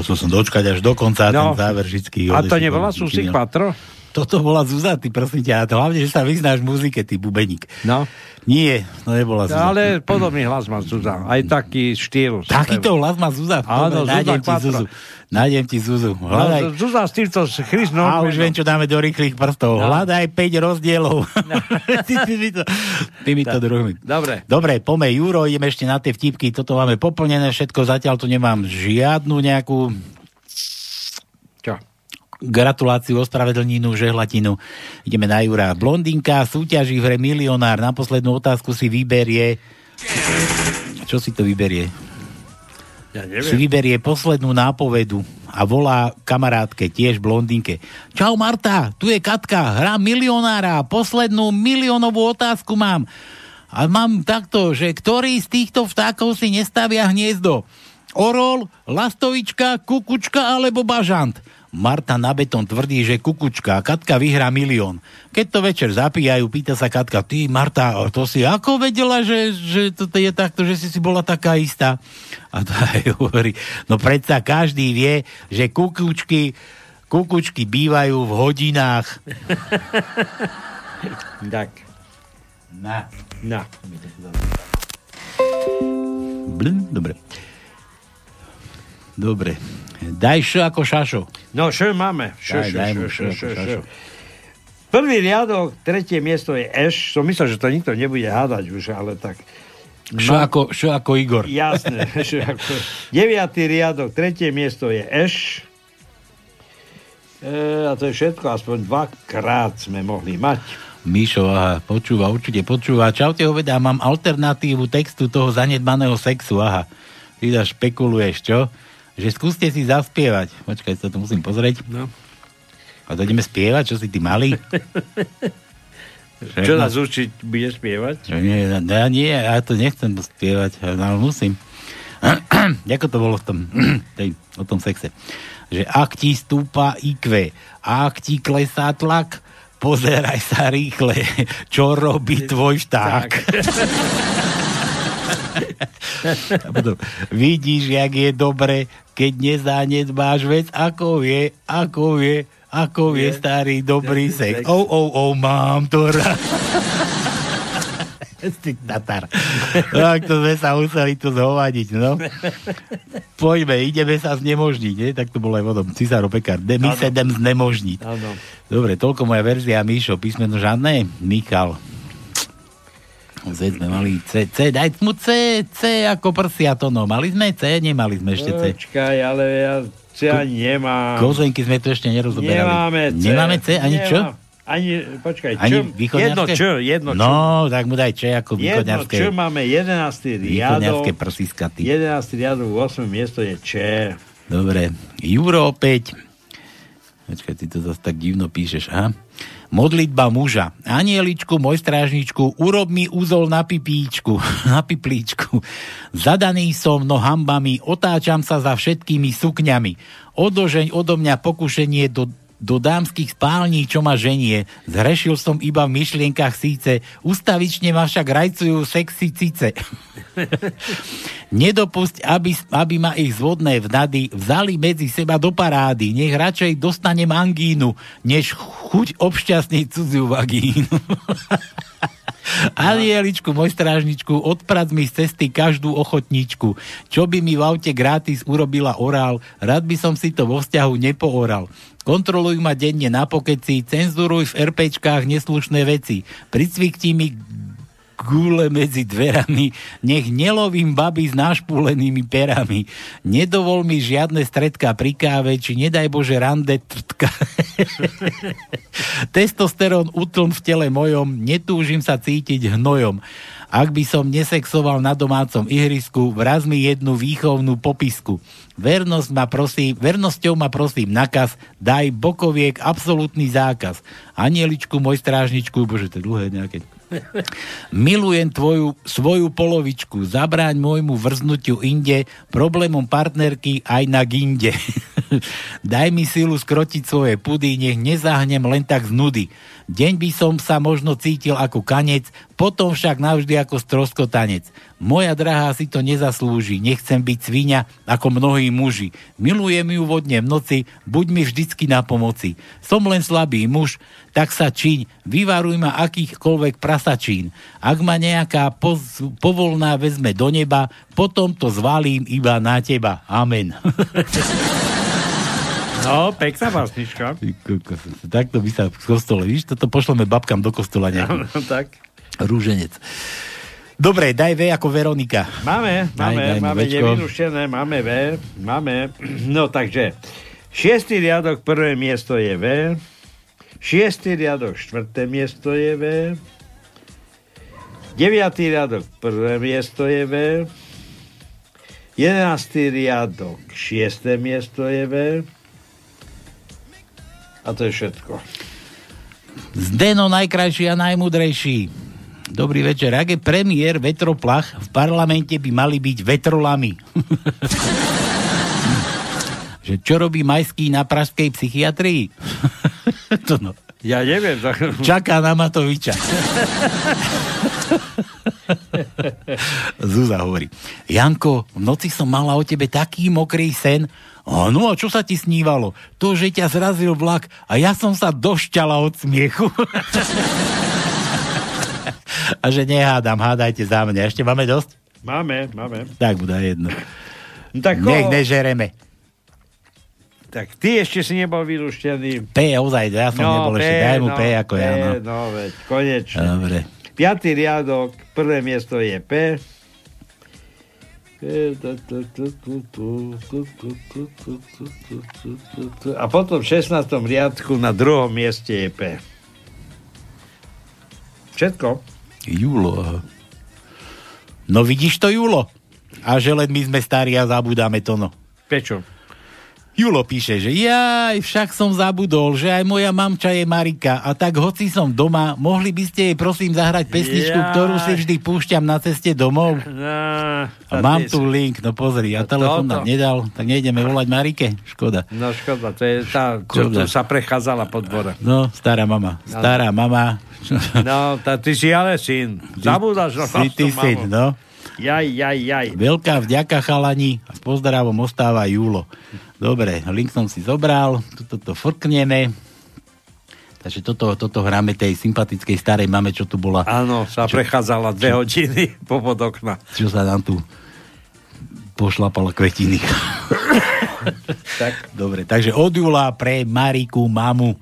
musel som dočkať až do konca No. ten záver vždycky. A to nebola Susi. Quattro? Toto bola Zuzá, ty prosím ťa, to hlavne, že sa vyznáš v muzike, ty bubeník. No. Nie, to nebola Zuzá. Ale podobný hlas má Zuzá. Aj taký štýl. Takýto hlas má Zuzá. Áno, Zuzá. Zuzu. Nájdem ti Zuzu. Hľadaj. No, Zuzá s týmto s chryznou. A už viem, čo dáme do rýchlych prstov. No. Hľadaj 5 rozdielov. (laughs) ty, ty, mi to, ty mi to druhými. Dobre. Dobre, pome Juro, ideme ešte na tie vtipky. Toto máme poplnené všetko. Zatiaľ tu nemám žiadnu nejakú Čo? gratuláciu, ospravedlninu, žehlatinu. Ideme na Jura. Blondinka súťaží v hre milionár. Na poslednú otázku si vyberie... Čo si to vyberie? Ja si vyberie poslednú nápovedu a volá kamarátke, tiež blondinke. Čau Marta, tu je Katka, hra milionára, poslednú miliónovú otázku mám. A mám takto, že ktorý z týchto vtákov si nestavia hniezdo? Orol, lastovička, kukučka alebo bažant? Marta na betón tvrdí, že kukučka Katka vyhrá milión. Keď to večer zapíjajú, pýta sa Katka, ty Marta, to si ako vedela, že, že to je takto, že si si bola taká istá? A tá (laughs) jej hovorí, no predsa každý vie, že kukučky, kukučky bývajú v hodinách. (laughs) Tak. Na. Na. Blin, dobre. Dobre. Daj šo ako šašo. No, šo máme. Šo, Daj, šo, daj šo, šo, šo, šo, šo. Prvý riadok, tretie miesto je Eš. Som myslel, že to nikto nebude hádať už, ale tak. Šo ako, šo ako Igor. Jasné. (laughs) šo ako... Deviatý riadok, tretie miesto je Eš. E, a to je všetko, aspoň dvakrát sme mohli mať. Mišo, aha, počúva, určite počúva. Čaute, hovedá, mám alternatívu textu toho zanedbaného sexu, aha. Ty špekuluješ, čo? Že skúste si zaspievať. Počkaj, sa to musím pozrieť. No. A to ideme spievať, čo si ty malý? (laughs) Čo nás učiť bude spievať? Čo nie, ja, nie, ja to nechcem spievať, ale musím. (clears throat) Ako to bolo v tom, (clears throat) tej, o tom sexe? Že ak ti stúpa IQ ak ti klesá tlak, pozeraj sa rýchle, čo robí tvoj šták. (laughs) Potom, vidíš, jak je dobre, keď nezanedbáš vec, ako je, ako je, ako je starý dobrý sex. Oh, oh, oh, mám to rád. (laughs) Tatar. Tak to sme sa museli tu zhovadiť, no. Poďme, ideme sa znemožniť, nie? Tak to bolo aj vodom. Cisáro Pekár. De, my idem znemožniť. Áno. Dobre, toľko moja verzia, Míšo, písmeno žiadne. Michal. Z sme mali C, C, daj mu C, C ako prsia to, no. Mali sme C, nemali sme ešte C. Počkaj, ale ja C ani nemám. Kozenky sme tu ešte nerozoberali. Nemáme C. Nemáme C, ani čo? Nemám. Ani, počkaj, Ani čo? východňarské? Jedno čo, jedno čo. No, tak mu daj Č ako Jedno východňarské. čo máme 11. Východňarské riadok. prsiska, ty. 11. riadok, 8. miesto je Č. Dobre. Juro opäť. Počkaj, ty to zase tak divno píšeš, aha. Modlitba muža. Anieličku, môj strážničku, urob mi úzol na pipíčku, (laughs) na piplíčku. Zadaný som, no hambami, otáčam sa za všetkými sukňami. Odožeň odo mňa pokušenie do, do dámskych spální, čo ma ženie. Zhrešil som iba v myšlienkach síce, ustavične ma však rajcujú sexy cice. (laughs) Nedopusť, aby, aby ma ich zvodné vnady vzali medzi seba do parády. Nech radšej dostanem angínu, než chuť obšťastniť cudziu vagínu. (laughs) (laughs) Anieličku, môj strážničku, odprac mi z cesty každú ochotničku. Čo by mi v aute gratis urobila orál, rád by som si to vo vzťahu nepooral. Kontroluj ma denne na pokeci, cenzuruj v RPčkách neslušné veci. Pricvikti mi gule medzi dverami, nech nelovím baby s nášpúlenými perami. Nedovol mi žiadne stredka pri káve, či nedaj Bože rande trtka. (laughs) Testosterón utlm v tele mojom, netúžim sa cítiť hnojom. Ak by som nesexoval na domácom ihrisku, vraz mi jednu výchovnú popisku. Vernosť ma prosím, vernosťou ma prosím nakaz, daj bokoviek absolútny zákaz. Anieličku, môj strážničku, bože, to je dlhé nejaké. Milujem tvoju svoju polovičku, zabráň môjmu vrznutiu inde, problémom partnerky aj na ginde. (laughs) Daj mi silu skrotiť svoje pudy, nech nezahnem len tak z nudy. Deň by som sa možno cítil ako kanec, potom však navždy ako stroskotanec. Moja drahá si to nezaslúži, nechcem byť svinia ako mnohí muži. Milujem ju vodne v noci, buď mi vždycky na pomoci. Som len slabý muž, tak sa čiň, vyvaruj ma akýchkoľvek prasačín. Ak ma nejaká poz, povolná vezme do neba, potom to zvalím iba na teba. Amen. (laughs) No, pekná básnička. Takto by sa v kostole, víš, toto pošleme babkám do kostola nejaký No, tak. rúženec. Dobre, daj V ako Veronika. Máme, máme, daj mi máme nevyrušené, máme V, máme. No takže, šiestý riadok, prvé miesto je V, šiestý riadok, štvrté miesto je V, deviatý riadok, prvé miesto je V, jedenáctý riadok, šiesté miesto je V, a to je všetko. Zdeno najkrajší a najmudrejší. Dobrý večer. Ak je premiér vetroplach, v parlamente by mali byť vetrolami. (laughs) že čo robí Majský na pražskej psychiatrii? (laughs) to no. Ja neviem. Čaká na Matoviča. (laughs) Zúza hovorí. Janko, v noci som mala o tebe taký mokrý sen. Áno, a čo sa ti snívalo? To, že ťa zrazil vlak a ja som sa došťala od smiechu. (laughs) a že nehádam, hádajte za mňa. Ešte máme dosť? Máme, máme. Tak bude jedno. No, tak Nech koho- nežereme. Tak ty ešte si nebol vylúštený. P, ozaj, ja som nebol ešte. Daj mu P ako ja. No. No, veď, konečne. Dobre. Piatý riadok, prvé miesto je P. A potom v 16. riadku na druhom mieste je P. Všetko. Julo. aha. No vidíš to, Julo? A že len my sme starí a zabudáme to, no. Prečo? Julo píše, že jaj, však som zabudol, že aj moja mamča je Marika a tak hoci som doma, mohli by ste jej prosím zahrať pesničku, Jaj. ktorú si vždy púšťam na ceste domov? No, A mám tu link, no pozri, ja telefón toto. nám nedal, tak nejdeme volať Marike? Škoda. No škoda, to je tá, čo, čo sa prechádzala po dvore. No, stará mama, stará mama. No, tá, ty si ale syn. Zabúdaš na Si ty syn, no. Jaj, jaj, jaj. Veľká vďaka chalani a s pozdravom ostáva Julo. Dobre, link som si zobral, toto to frkneme. Takže toto, toto hráme tej sympatickej starej mame, čo tu bola. Áno, sa prechádzala dve hodiny (laughs) po pod okna. Čo sa nám tu pošlapala kvetiny. (laughs) tak. Dobre, takže od Jula pre Mariku, mamu.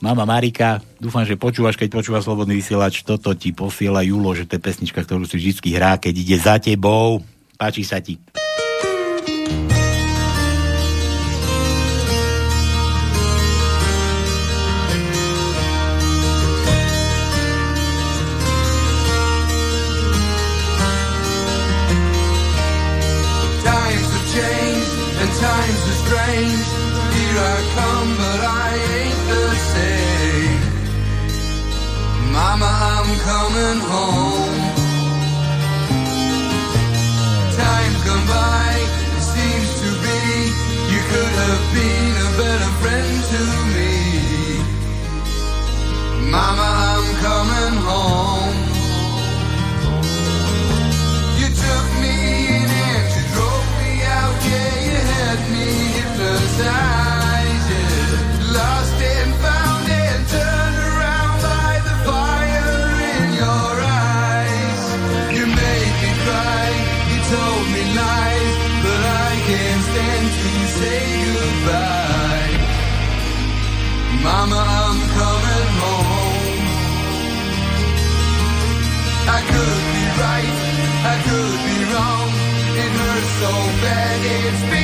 Mama Marika, dúfam, že počúvaš, keď počúva Slobodný vysielač, toto ti posiela Julo, že to je pesnička, ktorú si vždy hrá, keď ide za tebou. Páči sa ti. Times times are strange. Here I come, but I ain't the same. Mama, I'm coming home. Time gone by, it seems to be you could have been a better friend to me. Mama, I'm coming home. So bad, it's been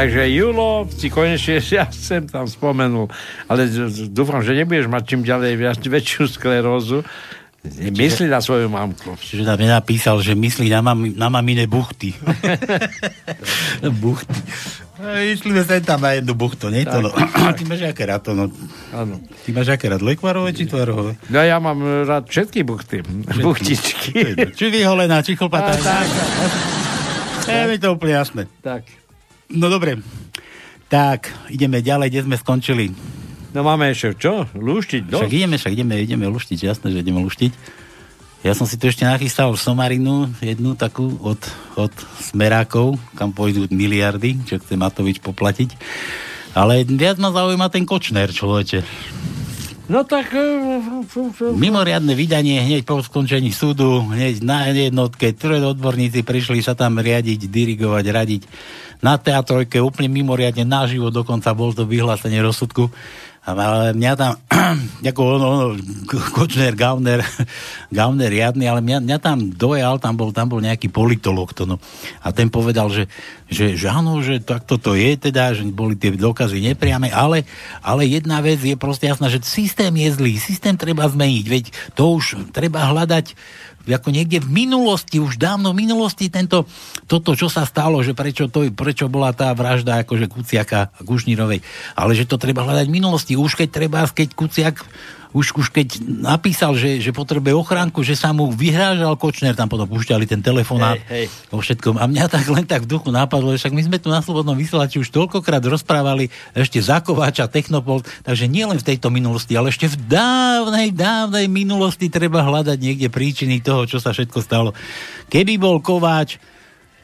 Takže Julo si konečne (laughs) ja sem tam spomenul, ale dúfam, že nebudeš mať čím ďalej viac, väčšiu sklerózu. Myslí na svoju mamku. Čiže tam nenapísal, že myslí na, mami, na mamine buchty. (laughs) buchty. Myslíme sa tam na jednu buchtu, nie to? No. (clears throat) Ty máš aké rád to, no? Áno. Ty máš aké rád, lekvarové či tvarové? No ja mám rád všetky buchty. Buchtičky. Či vyholená, či chlpatá. A, (laughs) tak. Je mi to úplne jasné. Tak. No dobre. Tak, ideme ďalej, kde sme skončili. No máme ešte čo? Lúštiť? No? Však ideme, však ideme, ideme luštiť, jasné, že ideme luštiť. Ja som si tu ešte nachystal somarinu, jednu takú od, od smerákov, kam pôjdu miliardy, čo chce Matovič poplatiť. Ale viac ma zaujíma ten Kočner, človeče. No tak... e, Mimoriadne vydanie hneď po skončení súdu, hneď na jednotke, ktoré odborníci prišli sa tam riadiť, dirigovať, radiť. Na teatrojke úplne mimoriadne naživo, dokonca bol to vyhlásenie rozsudku. Ale mňa tam, (clears throat) ako ono, ono Kočner, Gauner, (laughs) Gauner riadny, ale mňa, mňa tam dojal, tam bol, tam bol nejaký politolog to, no. A ten povedal, že, že, že áno, že takto to je teda, že boli tie dokazy nepriame, ale, ale jedna vec je proste jasná, že systém je zlý, systém treba zmeniť, veď to už treba hľadať ako niekde v minulosti, už dávno v minulosti tento, toto, čo sa stalo, že prečo, to, prečo bola tá vražda akože Kuciaka a Gušnírovej, ale že to treba hľadať v minulosti, už keď treba, keď Kuciak už, už keď napísal, že, že potrebuje ochránku, že sa mu vyhrážal Kočner, tam potom púšťali ten telefonát Hej, hej. o všetkom. A mňa tak len tak v duchu napadlo, že však my sme tu na Slobodnom vysielači už toľkokrát rozprávali ešte za Kováča, Technopol, takže nie len v tejto minulosti, ale ešte v dávnej, dávnej minulosti treba hľadať niekde príčiny toho, čo sa všetko stalo. Keby bol Kováč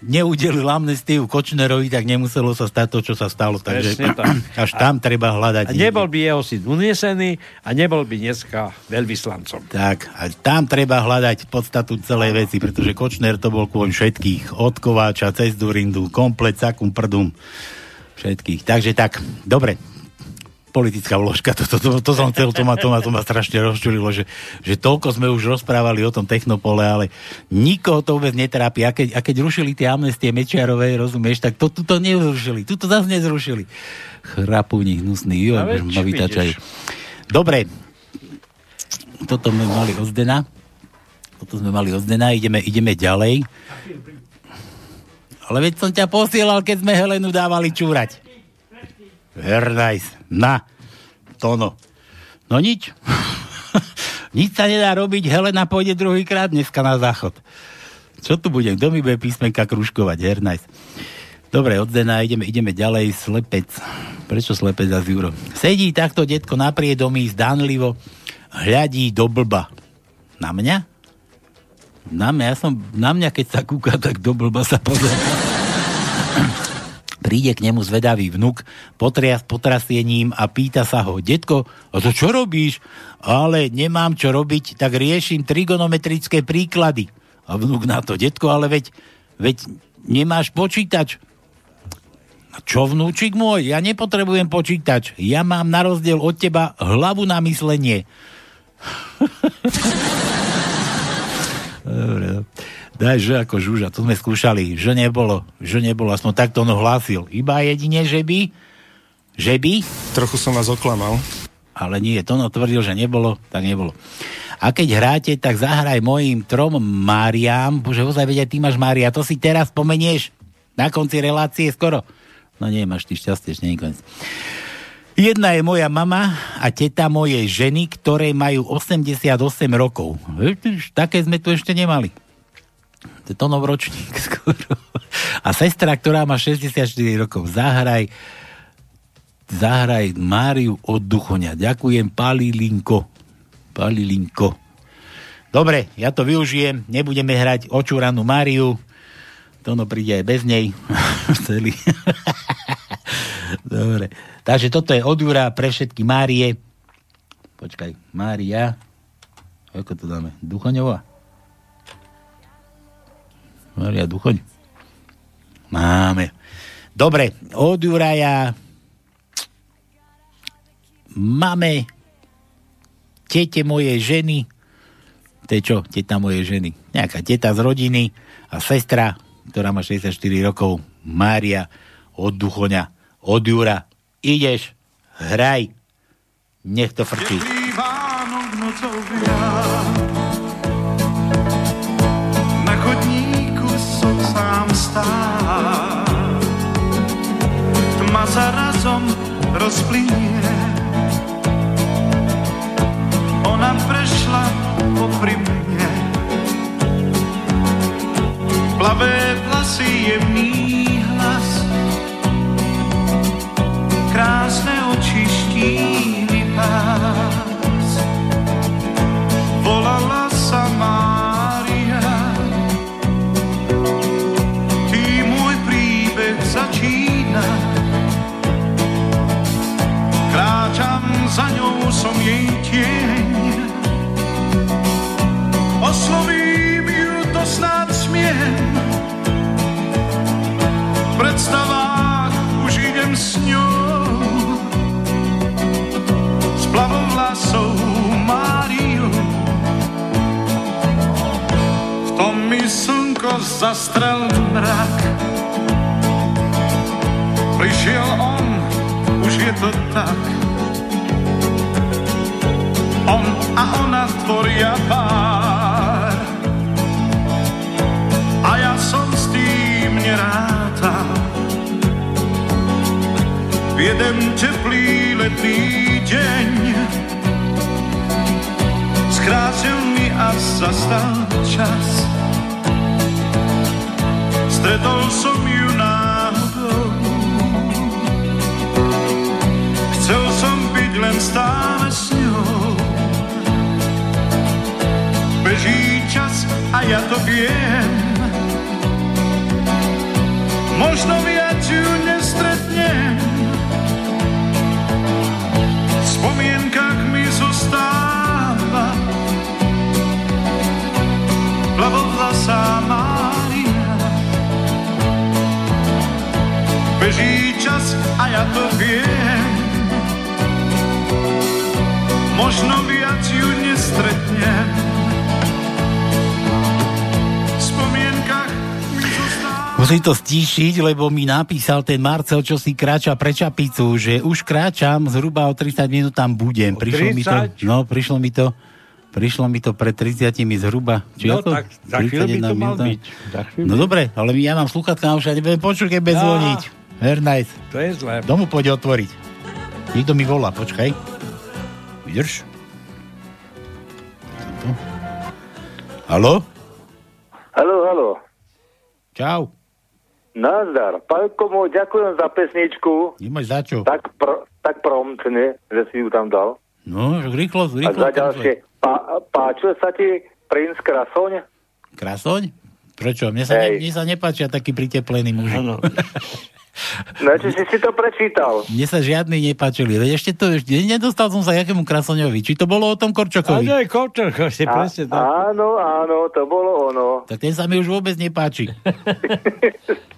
neudelil amnestiu Kočnerovi, tak nemuselo sa stať to, čo sa stalo. Takže tak. (clears throat) až tam treba hľadať. A nebol by jeho syn unesený a nebol by dneska veľvyslancom. Tak, a tam treba hľadať podstatu celej veci, pretože Kočner to bol kvôli všetkých. Od Kováča, cez Durindu, komplet, sakum, prdum. Všetkých. Takže tak, dobre. Politická vložka, to, to, to, to som chcel, to ma, to ma, to ma strašne rozčulilo, že, že toľko sme už rozprávali o tom technopole, ale nikoho to vôbec netrápi. A keď, a keď rušili tie amnestie Mečiarovej, rozumieš, tak to tuto nezrušili. Tuto zase nezrušili. Chrapúni, hnusný, jo, ma vytačajú. Dobre, toto sme mali od Zdena. Toto sme mali od Zdena, ideme, ideme ďalej. Ale veď som ťa posielal, keď sme Helenu dávali čúrať. Hernajs. Na. Tono. No nič. (laughs) nič sa nedá robiť, Helena pôjde druhýkrát dneska na záchod. Čo tu budem? Kto mi bude písmenka kružkovať? Hernajs. Dobre, od Zdena ideme, ideme ďalej. Slepec. Prečo slepec za Juro? Sedí takto detko na priedomí, zdánlivo, hľadí do blba. Na mňa? Na mňa, ja som, na mňa, keď sa kúka, tak do blba sa pozerá. Príde k nemu zvedavý vnuk, potrias potrasiením a pýta sa ho, detko, a to čo robíš? Ale nemám čo robiť, tak riešim trigonometrické príklady. A vnuk na to, detko, ale veď, veď nemáš počítač. A čo vnúčik môj? Ja nepotrebujem počítač. Ja mám na rozdiel od teba hlavu na myslenie. (laughs) Dobre, no. Daj, že ako žúža, to sme skúšali, že nebolo, že nebolo, aspoň takto on hlásil. Iba jedine, že by, že by, Trochu som vás oklamal. ale nie, to no tvrdil, že nebolo, tak nebolo. A keď hráte, tak zahraj mojim trom Máriám, bože, ozaj vedia, ty máš Mária, to si teraz spomenieš na konci relácie skoro. No nie, máš ty šťastie, ešte nie je koniec. Jedna je moja mama a teta mojej ženy, ktoré majú 88 rokov. Také sme tu ešte nemali. To je to novoročník (laughs) skoro. A sestra, ktorá má 64 rokov. Zahraj zahraj Máriu od Duchoňa. Ďakujem, Palilinko. Palilinko. Dobre, ja to využijem. Nebudeme hrať očúranú Máriu. Tono príde aj bez nej. (laughs) Celý. Dobre. Takže toto je od Jura pre všetky Márie. Počkaj, Mária. Ako to dáme? Duchoňová? Mária Duchoň. Máme. Dobre, od Juraja mame, tete mojej ženy, to je čo, teta mojej ženy, nejaká teta z rodiny a sestra, ktorá má 64 rokov, Mária, od Duchoňa, od Jura. Ideš, hraj, nech to frčí. Vánok stál. Tma sa razom rozplynie. Ona prešla popri mne. Plavé vlasy, jemný hlas. Krásne oči, štíhly pás. Za ňou, som jej tieň. Oslovím ju, to snáď smiem. V predstavách už idem s ňou. S plavou vlasou Máriu. V tom mi slnko zastrel mrak. Prišiel on, už je to tak. Tvoria pár. A ja som s tým nerátal. V jeden teplý letný deň skrátil mi a zastal čas. Stretol som ju náhodou. Chcel som byť len stále s ňou. Beží čas a ja to viem. Možno viac ju nestretnem. V spomienkach mi zostáva plavovlasá Mária. Beží čas a ja to viem. Možno viac ju nestretnem. Musím to stíšiť, lebo mi napísal ten Marcel, čo si kráča pre Čapicu, že už kráčam, zhruba o 30 minút tam budem. Prišlo mi to, 30? no, prišlo mi to, prišlo mi to pred 30 zhruba. Či No ako? tak za chvíľu by 31 to mal byť. No dobre, ale ja mám sluchatka na uši a nebudem počuť, keď bez Á. zvoniť. Very nice. To je zlé. Domu poď otvoriť. Niekto mi volá, počkaj. Vydrž. Haló? Halo, halo. Čau. Nazdar. Pálko môj, ďakujem za pesničku. Nemáš za čo. Tak, pr- tak promptne, že si ju tam dal. No, že rýchlo, A rýchlo. za ďalšie, pá- páčil sa ti princ Krasoň? Krasoň? Prečo? Mne sa, ne, mne sa nepáčia takí priteplený muži. Áno. (laughs) No, či si si to prečítal? Mne sa žiadny nepáčili. Veď ešte to, ešte nedostal som sa jakému Krasoňovi. Či to bolo o tom Korčokovi? to je Kovčarko, si A, presne tak. áno, áno, to bolo ono. Tak ten sa mi už vôbec nepáči. (laughs)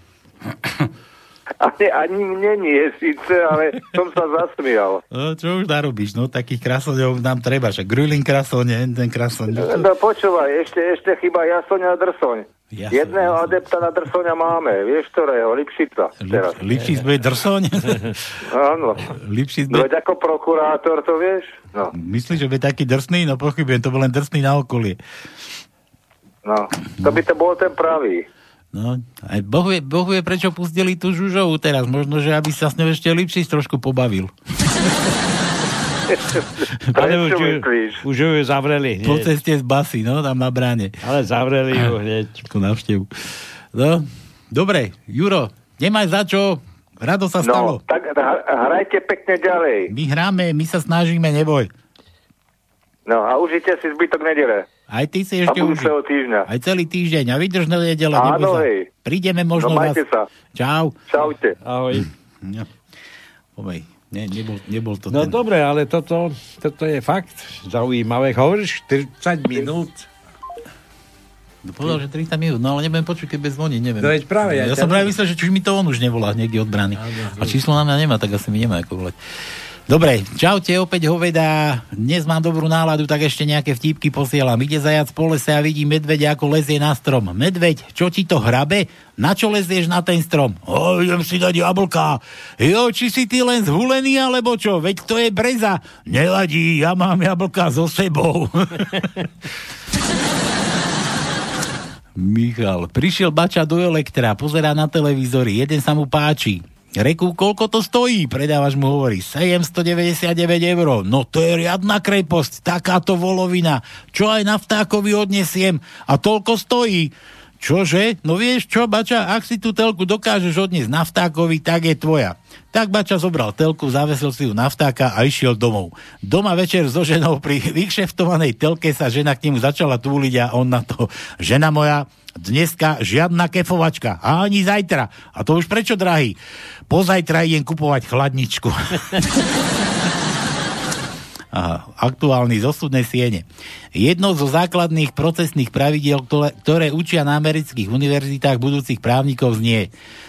Ani, ani mne nie síce, ale som sa zasmial. No, čo už narobíš? No, takých krasoňov nám treba. Však Grülin krasoň, ten krasoň. No, No počúvaj, ešte, ešte chyba Jasoň a Drsoň. Jasoň, Jedného adepta na Drsoňa máme, vieš ktorého? Lipšica. Teraz. Lipšic bude drsoň? (laughs) Áno. Lipšic No bude... veď ako prokurátor, to vieš? No. Myslíš, že bude taký drsný? No pochybujem, to bol len drsný na okolie. No, to by to bol ten pravý. No, aj boh vie, boh vie, prečo pustili tú Žužovu teraz. Možno, že aby sa s ňou ešte Lipšic trošku pobavil. (laughs) Ale už, myslíš? už ju zavreli Po hneď. ceste z basy, no, tam na bráne. Ale zavreli ju (laughs) hneď. Takú návštevu. No, dobre, Juro, nemáš za čo, rado sa stalo. No, tak hra- hrajte pekne ďalej. My hráme, my sa snažíme, neboj. No a užite si zbytok nedele. Aj ty si ešte už. týždňa. Aj celý týždeň. A vydrž na nedele. Áno, hej. Prídeme možno No, majte vás. sa. Čau. Čaute. Ahoj. No. Povej, ne, nebol, nebol to No ten... dobre, ale toto, toto je fakt zaujímavé. Hovoríš 40 minút. No, povedal, že 30 minút, no ale nebudem počuť, keď bez zvoniť, neviem. No veď práve, ja ja som práve myslel, že či mi to on už nevolá niekde od brany. A číslo na mňa nemá, tak asi mi nemá ako volať. Dobre, čaute, opäť hoveda. Dnes mám dobrú náladu, tak ešte nejaké vtípky posielam. Ide zajac po lese a vidí medveď, ako lezie na strom. Medveď, čo ti to hrabe? Na čo lezieš na ten strom? O, idem si dať jablka. Jo, či si ty len zhulený, alebo čo? Veď to je breza. Nevadí, ja mám jablka so sebou. (laughs) Michal, prišiel bača do elektra, pozerá na televízory, jeden sa mu páči. Reku, koľko to stojí? Predávač mu hovorí, 799 eur. No to je riadna kreposť, takáto volovina. Čo aj na vtákovi odnesiem a toľko stojí. Čože? No vieš čo, Bača, ak si tú telku dokážeš odniesť na vtákovi, tak je tvoja. Tak Bača zobral telku, zavesil si ju na vtáka a išiel domov. Doma večer so ženou pri vykšeftovanej telke sa žena k nemu začala túliť a on na to, žena moja, dneska žiadna kefovačka a ani zajtra. A to už prečo, drahý? Pozajtra idem kupovať chladničku. (laughs) Aha, aktuálny zo súdnej siene. Jedno zo základných procesných pravidiel, ktoré, ktoré učia na amerických univerzitách budúcich právnikov znie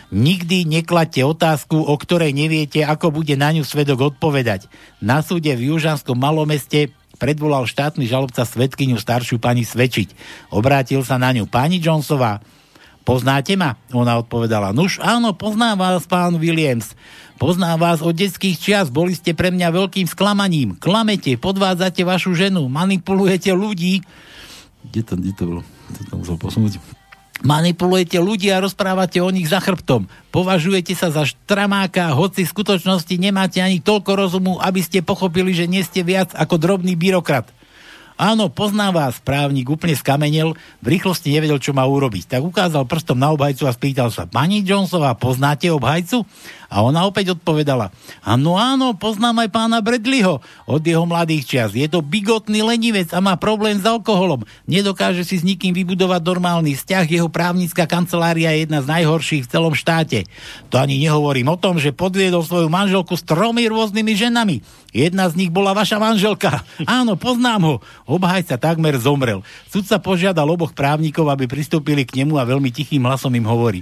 Nikdy nekladte otázku, o ktorej neviete, ako bude na ňu svedok odpovedať. Na súde v južanskom malomeste predvolal štátny žalobca svetkyňu staršiu pani svedčiť. Obrátil sa na ňu. Pani Jonesová, poznáte ma? Ona odpovedala. Nuž áno, poznám vás, pán Williams. Poznám vás od detských čias, boli ste pre mňa veľkým sklamaním. Klamete, podvádzate vašu ženu, manipulujete ľudí. Kde to, kde to bolo? To to musel posunúť. Manipulujete ľudí a rozprávate o nich za chrbtom. Považujete sa za štramáka, hoci v skutočnosti nemáte ani toľko rozumu, aby ste pochopili, že nie ste viac ako drobný byrokrat. Áno, poznám vás, právnik úplne skamenel, v rýchlosti nevedel, čo má urobiť. Tak ukázal prstom na obhajcu a spýtal sa, pani Jonesová, poznáte obhajcu? A ona opäť odpovedala, áno, áno, poznám aj pána Bradleyho od jeho mladých čias. Je to bigotný lenivec a má problém s alkoholom. Nedokáže si s nikým vybudovať normálny vzťah. Jeho právnická kancelária je jedna z najhorších v celom štáte. To ani nehovorím o tom, že podviedol svoju manželku s tromi rôznymi ženami. Jedna z nich bola vaša manželka. (laughs) Áno, poznám ho. Obhajca takmer zomrel. Sudca požiadal oboch právnikov, aby pristúpili k nemu a veľmi tichým hlasom im hovorí.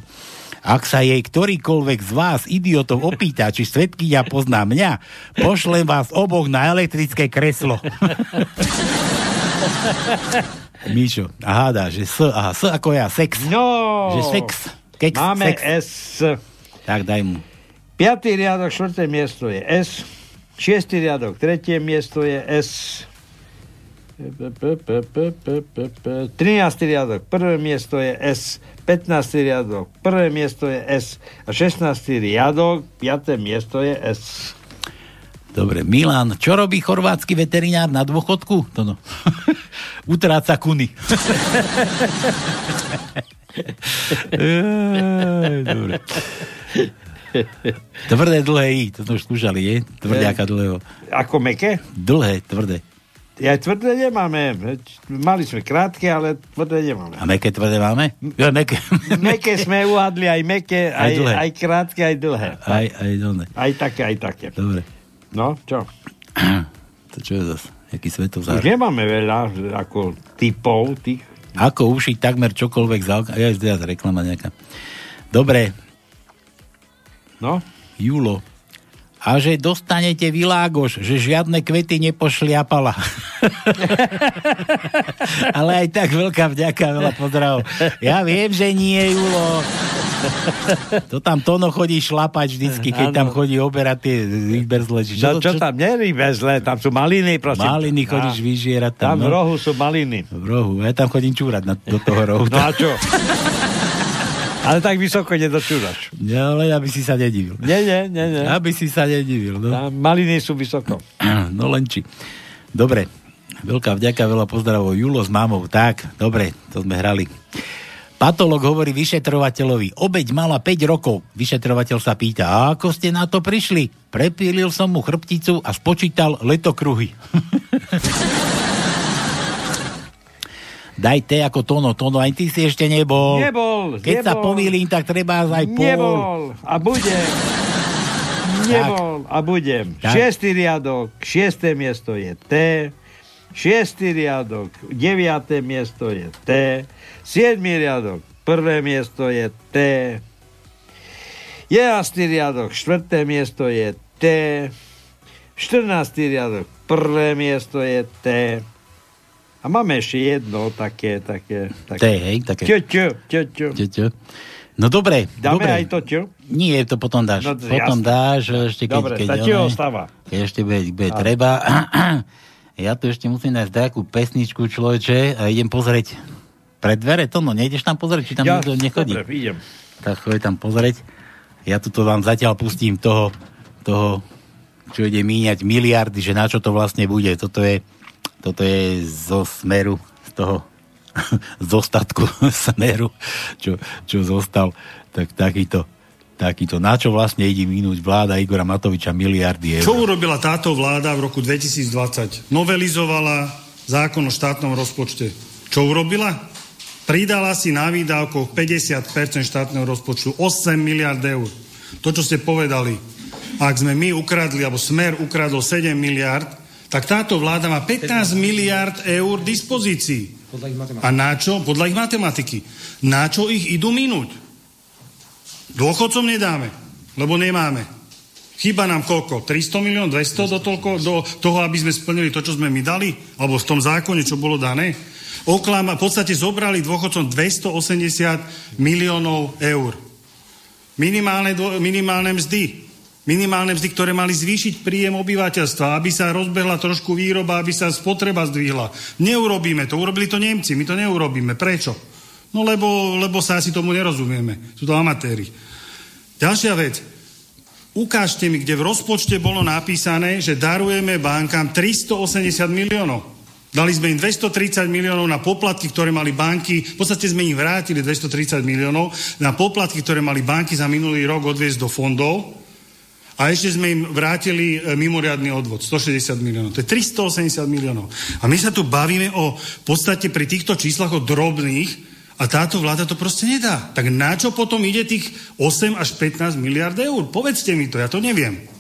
Ak sa jej ktorýkoľvek z vás, idiotov, opýta, či svetkynia pozná mňa, pošlem vás oboch na elektrické kreslo. (laughs) Míšo, a hádá, že S, aha, S ako ja, sex. No, Že sex, keks, máme sex. S. Tak daj mu. Piatý riadok, štvrté miesto je S. Šiestý riadok, tretie miesto je S. 13. riadok, prvé miesto je S. 15. riadok, prvé miesto je S. A 16. riadok, 5. miesto je S. Dobre, Milan, čo robí chorvátsky veterinár na dôchodku? To no. (laughs) Utráca kuny. (laughs) Dobre. Tvrdé, dlhé I, to sme už skúšali, je? Tvrdiaka dlhého. Ako meké? Dlhé, tvrdé. Ja tvrdé nemáme. Mali sme krátke, ale tvrdé nemáme. A meké tvrdé máme? Ja, meké. Meké sme uhadli aj meké, Aj aj, dlhé. aj krátke, aj dlhé. Aj, aj dlhé. Aj také, aj také. Dobre. No, čo? (clears throat) To čo je zase? Jaký Už svetozár? nemáme veľa ako typov tých. Ako ušiť takmer čokoľvek za... Ja je reklama nejaká. Dobre. No? Julo. A že dostanete világoš, že žiadne kvety nepošliapala. (laughs) Ale aj tak veľká vďaka, veľa pozdravov. Ja viem, že nie, Julo. To tam Tono chodí šlapať vždycky, keď Áno. tam chodí oberať tie výberzle. Či Čo, čo tam nerýbe zle, tam sú maliny, prosím. Maliny chodíš vyžierať tam. Tam v no. rohu sú maliny. V rohu. Ja tam chodím čúrať na, do toho rohu. No a čo? (laughs) Ale tak vysoko nedočúraš. Ja, ale aby si sa nedivil. Nie, nie, nie, nie. Aby si sa nedivil. No. Tam maliny sú vysoko. (clears throat) No len či. Dobre, veľká vďaka, veľa pozdravov. Julo s mámou, tak, dobre, to sme hrali. Patolog hovorí vyšetrovateľovi, obeď mala 5 rokov. Vyšetrovateľ sa pýta, a ako ste na to prišli? Prepílil som mu chrbticu a spočítal letokruhy. (laughs) Daj te ako Tono, Tono, aj ty si ešte nebol. Nebol, Keď sa nebol. pomýlim, tak treba aj pol. Nebol a budem. Nebol a budem. Tak. Šiestý riadok, šiesté miesto je T. Šiestý riadok, deviaté miesto je T. Siedmý riadok, prvé miesto je T. Jedenastý riadok, štvrté miesto je T. 14. riadok. Prvé miesto je T. A máme ešte jedno také, také... také. T, hej, také. Ťo, ťo, ťo, ťo. Čo, čo? No dobre, Dáme dobre. aj to ťo? Nie, to potom dáš. No, potom jasné. dáš, ešte keď... Dobre, keď, oné- ostáva. Keď ešte bude, bude treba. (clears throat) ja tu ešte musím nájsť takú pesničku, človeče, a idem pozrieť pred dvere to, no nejdeš tam pozrieť, či tam Ja, niekto nechodí. dobre, idem. Tak choď tam pozrieť. Ja tu to vám zatiaľ pustím toho, toho, čo ide míňať miliardy, že na čo to vlastne bude. Toto je, toto je zo smeru, z toho (laughs) zostatku (laughs) smeru, čo, čo zostal, tak takýto, takýto, na čo vlastne ide minúť vláda Igora Matoviča miliardy eur. Čo urobila táto vláda v roku 2020? Novelizovala zákon o štátnom rozpočte. Čo urobila? Pridala si na výdavkoch 50% štátneho rozpočtu 8 miliard eur. To, čo ste povedali, ak sme my ukradli, alebo Smer ukradol 7 miliard, tak táto vláda má 15 miliard eur dispozícii. A na čo? Podľa ich matematiky. Na čo ich idú minúť? Dôchodcom nedáme, lebo nemáme. Chýba nám koľko? 300 milión, 200 do, toľko, do toho, aby sme splnili to, čo sme my dali? Alebo v tom zákone, čo bolo dané? Oklama, v podstate zobrali dôchodcom 280 miliónov eur. Minimálne, minimálne mzdy. Minimálne mzdy, ktoré mali zvýšiť príjem obyvateľstva, aby sa rozbehla trošku výroba, aby sa spotreba zdvihla. Neurobíme to, urobili to Nemci, my to neurobíme. Prečo? No lebo, lebo sa asi tomu nerozumieme. Sú to amatéri. Ďalšia vec. Ukážte mi, kde v rozpočte bolo napísané, že darujeme bankám 380 miliónov. Dali sme im 230 miliónov na poplatky, ktoré mali banky, v podstate sme im vrátili 230 miliónov na poplatky, ktoré mali banky za minulý rok odviesť do fondov a ešte sme im vrátili e, mimoriadný odvod, 160 miliónov. To je 380 miliónov. A my sa tu bavíme o podstate pri týchto číslach o drobných a táto vláda to proste nedá. Tak na čo potom ide tých 8 až 15 miliard eur? Povedzte mi to, ja to neviem.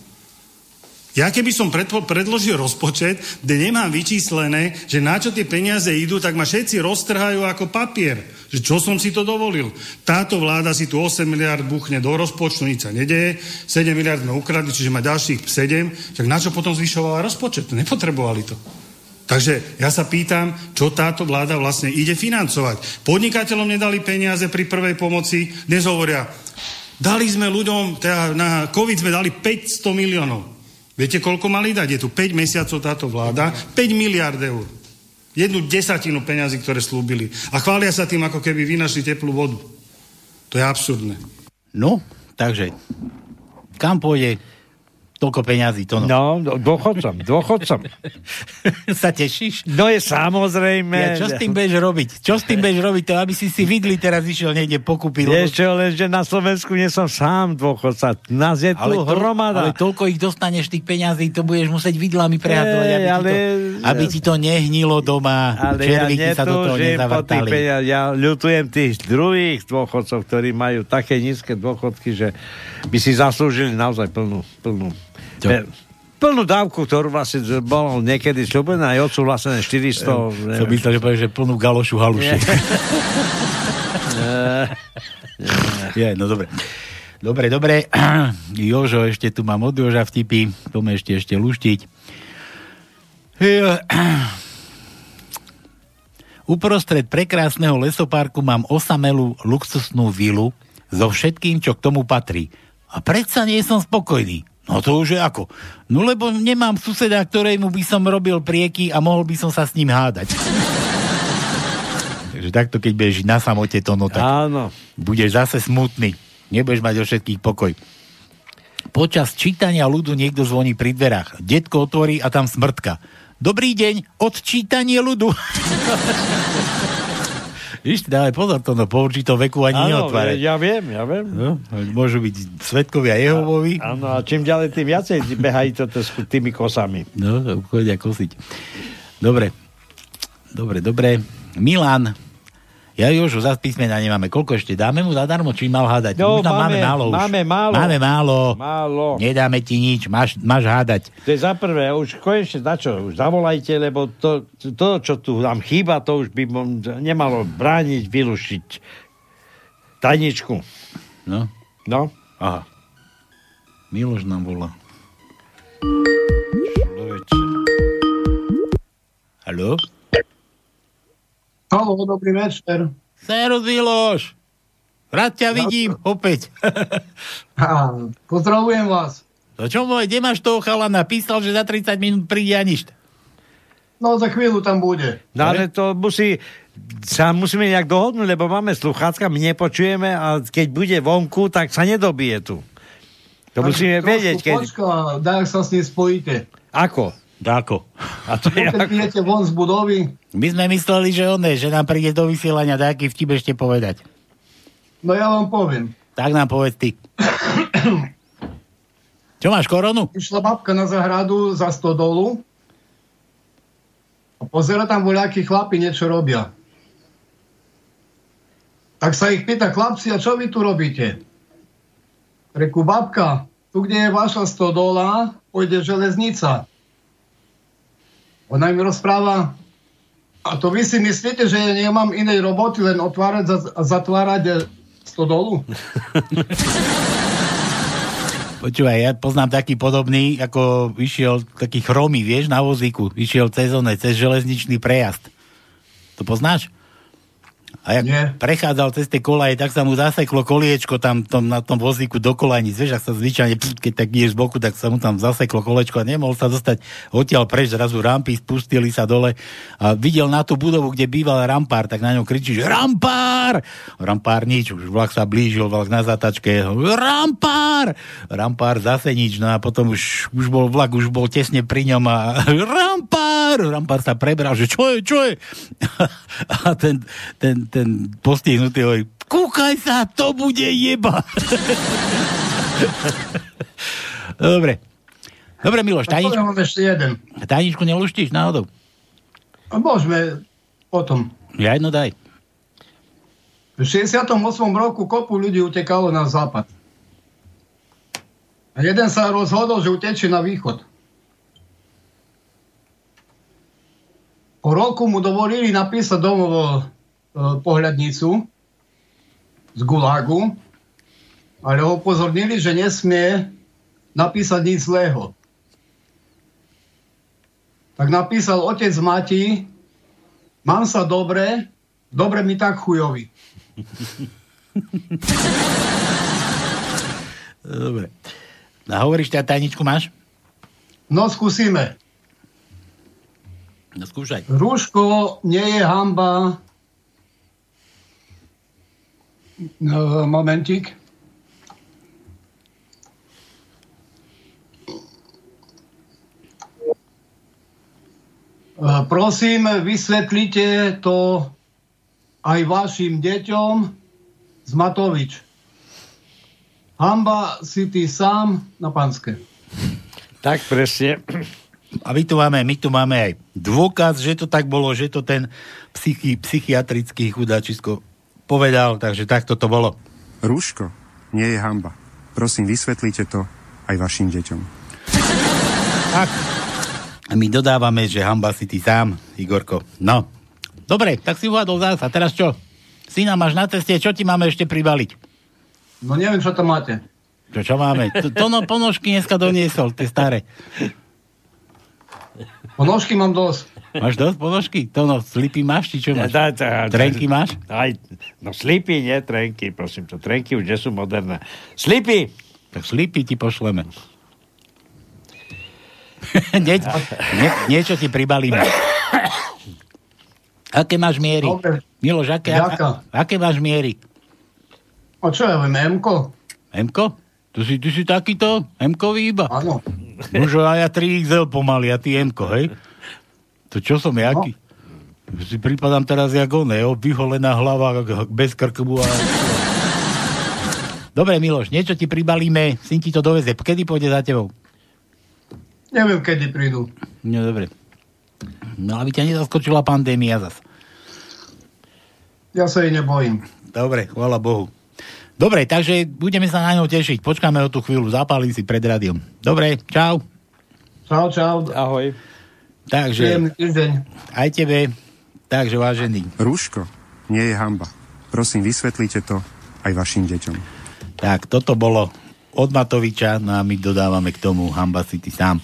Ja keby som predpo- predložil rozpočet, kde nemám vyčíslené, že na čo tie peniaze idú, tak ma všetci roztrhajú ako papier. Že čo som si to dovolil? Táto vláda si tu 8 miliard buchne do rozpočtu, nič sa nedeje, 7 miliard sme ukradli, čiže má ďalších 7, tak na čo potom zvyšovala rozpočet? Nepotrebovali to. Takže ja sa pýtam, čo táto vláda vlastne ide financovať. Podnikateľom nedali peniaze pri prvej pomoci, dnes hovoria, dali sme ľuďom, teda na COVID sme dali 500 miliónov. Viete, koľko mali dať? Je tu 5 mesiacov táto vláda, 5 miliard eur. Jednu desatinu peňazí, ktoré slúbili. A chvália sa tým, ako keby vynašli teplú vodu. To je absurdné. No, takže, kam pôjde toľko peňazí, to no. No, dôchodcom, dôchodcom. (laughs) sa tešíš? No je samozrejme. Ja, čo s tým budeš robiť? Čo s tým budeš robiť? To, aby si si vidli teraz išiel niekde pokúpiť. Vieš čo, len že na Slovensku nie som sám dôchodca. Nás je tu ale, to, hromada. ale toľko ich dostaneš tých peňazí, to budeš musieť vidlami prehadzovať, Ej, aby, ale- ti to, aby ti to nehnilo doma, Ale ja červíky sa do toho nezavrtali. peniaz. Ja ľutujem tých druhých dôchodcov, ktorí majú také nízke dôchodky, že by si zaslúžili naozaj plnú, plnú, plnú dávku, ktorú vlastne bolo niekedy slúbené aj odsúhlasené 400. Som myslel, že povieš, že plnú galošu haluši. (laughs) Je, no dobre. Dobre, dobre. (clears throat) Jožo, ešte tu mám od Joža vtipy. Poďme ešte, ešte luštiť. Je- (clears throat) Uprostred prekrásneho lesoparku mám osamelú luxusnú vilu so všetkým, čo k tomu patrí. A predsa nie som spokojný. No to už je ako? No lebo nemám suseda, ktorému by som robil prieky a mohol by som sa s ním hádať. Takže takto, keď budeš na samote, to no tak Áno. budeš zase smutný. Nebudeš mať o všetkých pokoj. Počas čítania ľudu niekto zvoní pri dverách. Detko otvorí a tam smrtka. Dobrý deň, odčítanie ľudu. (laughs) Víš, dávaj pozor, to no, po určitom veku ani neotvárať. ja viem, ja viem. No, môžu byť svetkovia Jehovovi. Áno, a čím ďalej, tým viacej behajú to s tými kosami. No, chodia kosiť. Dobre. Dobre, dobre. Milan. Ja Jožo, za písmena nemáme. Koľko ešte? Dáme mu zadarmo, či mal hádať? No, už máme, máme- málo už. máme málo. Máme málo. Málo. Nedáme ti nič, máš, máš hádať. To je za prvé, už konečne na čo, už zavolajte, lebo to, to, čo tu nám chýba, to už by nemalo brániť, vylušiť tajničku. No. No. Aha. Miloš nám volá. Haló? Haló, dobrý večer. Serus Miloš. Rád ťa vidím opäť. (laughs) Á, pozdravujem vás. To čo môj, kde máš toho chalana? Písal, že za 30 minút príde a nič. No za chvíľu tam bude. No ale to musí, sa musíme nejak dohodnúť, lebo máme sluchátka, my nepočujeme a keď bude vonku, tak sa nedobije tu. To musíme vedieť, keď... Počka, daj sa s ním spojíte. Ako? Dáko. A to je Keď idete von z budovy, My sme mysleli, že on že nám príde do vysielania taký vtip ešte povedať. no ja vám poviem. Tak nám povedz ty. (coughs) Čo máš, koronu? Išla babka na zahradu za stodolu a pozera tam voľakí chlapi niečo robia. Tak sa ich pýta, chlapci, a čo vy tu robíte? Reku, babka, tu, kde je vaša stodola, pôjde železnica. Ona im rozpráva, a to vy si myslíte, že ja nemám inej roboty, len otvárať a zatvárať eh, stodolu? (laughs) Počúvaj, ja poznám taký podobný, ako vyšiel taký chromy, vieš, na vozíku. Vyšiel cez one, cez železničný prejazd. To poznáš? A jak Nie. prechádzal cez tie kolaje, tak sa mu zaseklo koliečko tam tom, na tom vozíku do kolajnic. Vieš, ak sa zvyčajne, keď tak ideš z boku, tak sa mu tam zaseklo kolečko a nemohol sa dostať odtiaľ preč, zrazu rampy spustili sa dole a videl na tú budovu, kde býval rampár, tak na ňom kričí, že rampár! Rampár nič, už vlak sa blížil, vlak na zatačke, rampár! Rampár zase nič, no a potom už, už bol vlak, už bol tesne pri ňom a (laughs) rampár! Rampár sa prebral, že čo je, čo je? (laughs) a ten, ten, ten postihnutý hovorí, kúkaj sa, to bude jeba. (laughs) Dobre. Dobre, Miloš, tajničku, vám ešte jeden. tajničku neluštíš náhodou? A môžeme potom. Ja jedno daj. V 68. roku kopu ľudí utekalo na západ. A jeden sa rozhodol, že utečie na východ. Po roku mu dovolili napísať domov pohľadnicu z Gulagu, ale ho upozornili, že nesmie napísať nič zlého. Tak napísal otec Mati, mám sa dobre, dobre mi tak chujovi. (laughs) Dobre. A hovoríš, tá tajničku máš? No skúsime. No skúšaj. Rúško nie je hamba. No, momentík. E, Prosím, vysvetlite to aj vašim deťom z Matovič. Hamba si ty sám na panske. Tak presne. A my tu máme, my tu máme aj dôkaz, že to tak bolo, že to ten psychi, psychiatrický chudáčisko povedal, takže takto to bolo. Rúško nie je hamba. Prosím, vysvetlite to aj vašim deťom. Tak. A my dodávame, že hamba si ty sám, Igorko. No. Dobre, tak si uhádol zás. A teraz čo? Syna máš na ceste, čo ti máme ešte pribaliť? No neviem, čo tam máte. Čo, čo máme? To, to no, ponožky dneska doniesol, tie staré. Ponožky mám dosť. Máš dosť ponožky? To no, slipy máš, či čo máš? Dá, dá. Trenky máš? Aj, no slipy, nie trenky, prosím to. Trenky už nie sú moderné. Slipy! Tak slipy ti pošleme. (laughs) Nie, nie, niečo ti pribalíme. Aké máš miery? Dobre. Miloš, aké, a, aké máš miery? A čo ja viem, Emko? Mko? Tu si, ty si takýto Mkový iba? Áno. Možno aj ja 3XL pomaly, a ty Mko, hej? To čo som, jaký? No. Si pripadám teraz jak on, jo? Vyholená hlava, bez krkbu a... Dobre, Miloš, niečo ti pribalíme, syn ti to doveze. Kedy pôjde za tebou? Neviem, kedy prídu. No, dobre. No, aby ťa nezaskočila pandémia zas. Ja sa jej nebojím. Dobre, chvála Bohu. Dobre, takže budeme sa na ňou tešiť. Počkáme o tú chvíľu, zapálim si pred rádiom. Dobre, čau. Čau, čau. Ahoj. Takže, Príjemný týždeň. aj tebe. Takže, vážený. Rúško nie je hamba. Prosím, vysvetlite to aj vašim deťom. Tak, toto bolo od Matoviča, no a my dodávame k tomu hamba si ty sám.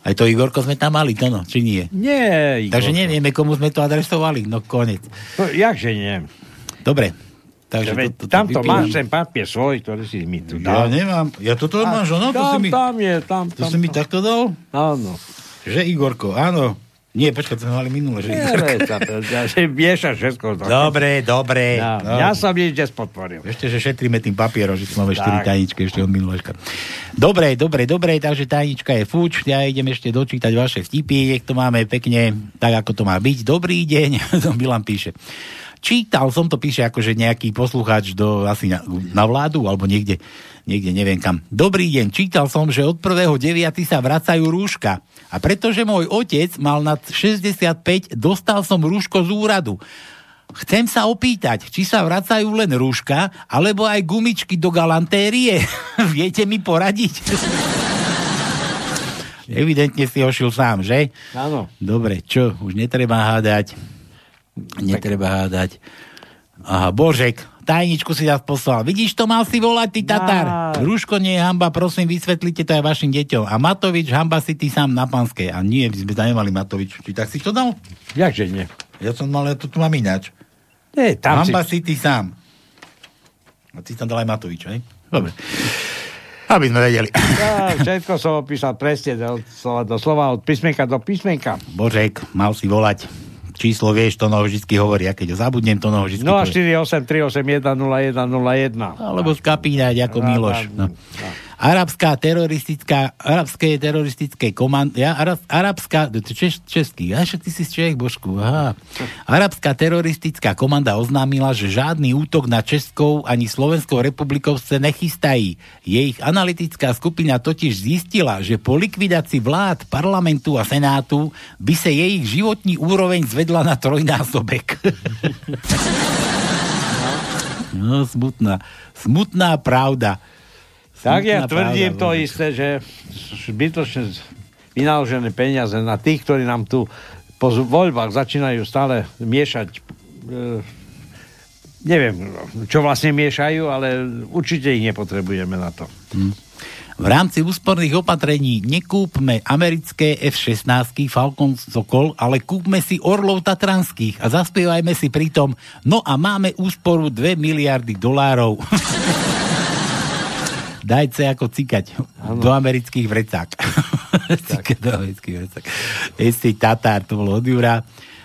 Aj to Igorko sme tam mali, to no, či nie? Nie, Takže Igorko. nevieme, komu sme to adresovali, no konec. No, jakže nie? Dobre. Takže Veď to, to, tamto vypínam. máš ten papier svoj, ktorý si mi tu Ja dal. nemám. Ja toto A, máš, ono? To tam, si mi, tam je, tam, to tam. si mi takto dal? Áno. Že Igorko, áno. Nie, počkaj, to sme mali minule, že Igorko. ja si miešaš všetko. Dobre, dobre. Ja, No. ja som nič nespodporil. Ešte, že šetríme tým papierom, že máme 4 Tak. tajničky ešte od minuleška. Dobre, dobre, dobre, takže tajnička je fuč, ja idem ešte dočítať vaše vtipy, nech to máme pekne, tak ako to má byť. Dobrý deň, (laughs) to Milan píše. Čítal som to, píše akože nejaký poslucháč do, asi na, na vládu, alebo niekde, niekde neviem kam. Dobrý deň, čítal som, že od 1.9. sa vracajú rúška. A pretože môj otec mal nad 65, dostal som rúško z úradu. Chcem sa opýtať, či sa vracajú len rúška, alebo aj gumičky do galantérie. (laughs) Viete mi poradiť? (laughs) Evidentne si ošil sám, že? Áno. Dobre, čo? Už netreba hádať. Netreba hádať. Aha, Božek, tajničku si nás poslal. Vidíš, to mal si volať, ty Tatar. Á. Rúško nie je hamba, prosím, vysvetlite to aj vašim deťom. A Matovič, hamba si ty sám na panskej. A nie, by sme tam nemali Matovič. Či tak si to dal? Jakže nie? Ja som mal, ja to tu mám ináč. Nie, tam Hamba si... si ty sám. A ty tam dal aj Matovič, hej? Dobre. Aby sme vedeli. Ja, všetko som opísal presne do slova, do slova, od písmenka do písmenka. Božek, mal si volať. Číslo vieš, to noho vždy hovorí. A keď ho zabudnem, to noho vždy povie. 048 381 0101. Alebo skapínať ako Miloš. No. Arabská teroristická, arabské teroristické komand... Ja, arab, arabská... Češ, český. Ja, však ty si Čech, Božku. Aha. Arabská teroristická komanda oznámila, že žiadny útok na Českou ani Slovenskou republikou sa nechystají. Jej analytická skupina totiž zistila, že po likvidácii vlád, parlamentu a senátu by sa jej životní úroveň zvedla na trojnásobek. (laughs) No, smutná. Smutná pravda. Tak ja tvrdím pravda, to Božek. isté, že zbytočne vynaložené peniaze na tých, ktorí nám tu po voľbách začínajú stále miešať e, neviem, čo vlastne miešajú, ale určite ich nepotrebujeme na to. V rámci úsporných opatrení nekúpme americké F-16 Falcon Sokol, ale kúpme si Orlov Tatranských a zaspievajme si pritom, no a máme úsporu 2 miliardy dolárov. (laughs) Dajte ako (laughs) cikať do amerických vrecák. cikať do amerických vrecák. Jestli Tatár, to bolo od Jura.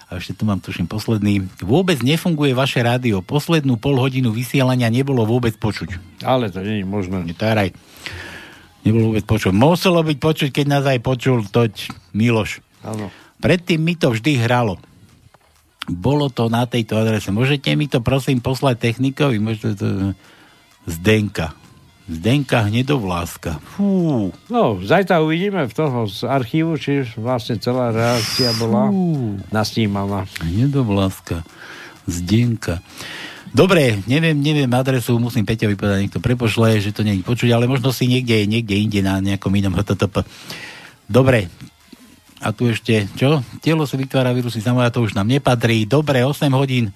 A ešte tu mám, tuším, posledný. Vôbec nefunguje vaše rádio. Poslednú pol hodinu vysielania nebolo vôbec počuť. Ale to nie je možné. Netáraj. Nebolo vôbec počuť. Muselo byť počuť, keď nás aj počul toť Miloš. Áno. Predtým mi to vždy hralo. Bolo to na tejto adrese. Môžete mi to prosím poslať technikovi? Môžete to... Zdenka. Zdenka Hnedovláska. Fú. No, zajtra uvidíme v toho z archívu, či vlastne celá reakcia bola Fú. nasnímaná. Hnedovláska. Zdenka. Dobre, neviem, neviem adresu, musím Peťovi povedať, niekto prepošle, že to je počuť, ale možno si niekde, niekde inde na nejakom inom HTTP. Dobre, a tu ešte, čo? Telo si vytvára vírusy, samozrejme to už nám nepatrí. Dobre, 8 hodín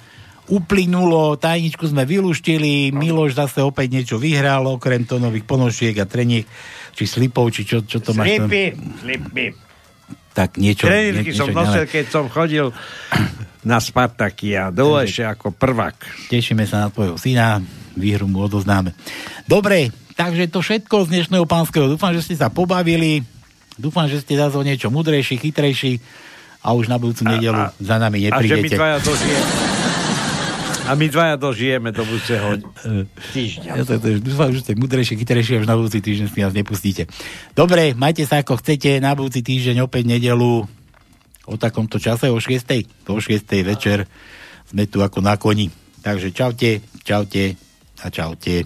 uplynulo, tajničku sme vylúštili, Miloš zase opäť niečo vyhral, okrem tónových ponožiek a treniek, či slipov, či čo, čo to máš tam. Slipy, slipy. Tak niečo. Trenírky nie- som nosil, keď som chodil na Spartaky a dole ešte ako prvák. Tešíme sa na tvojho syna, výhru mu odoznáme. Dobre, takže to všetko z dnešného pánskeho. Dúfam, že ste sa pobavili, dúfam, že ste zase o niečo mudrejší, chytrejší a už na budúcu nedelu za nami A že my neprídete. dvaja. A my dvaja dožijeme do budúceho týždňa. Ja to, to, dúfam, že ste mudrejší, chytrejší a už na budúci týždeň si nás nepustíte. Dobre, majte sa ako chcete, na budúci týždeň opäť nedelu o takomto čase, o 6. O 6. večer sme tu ako na koni. Takže čaute, čaute a čaute.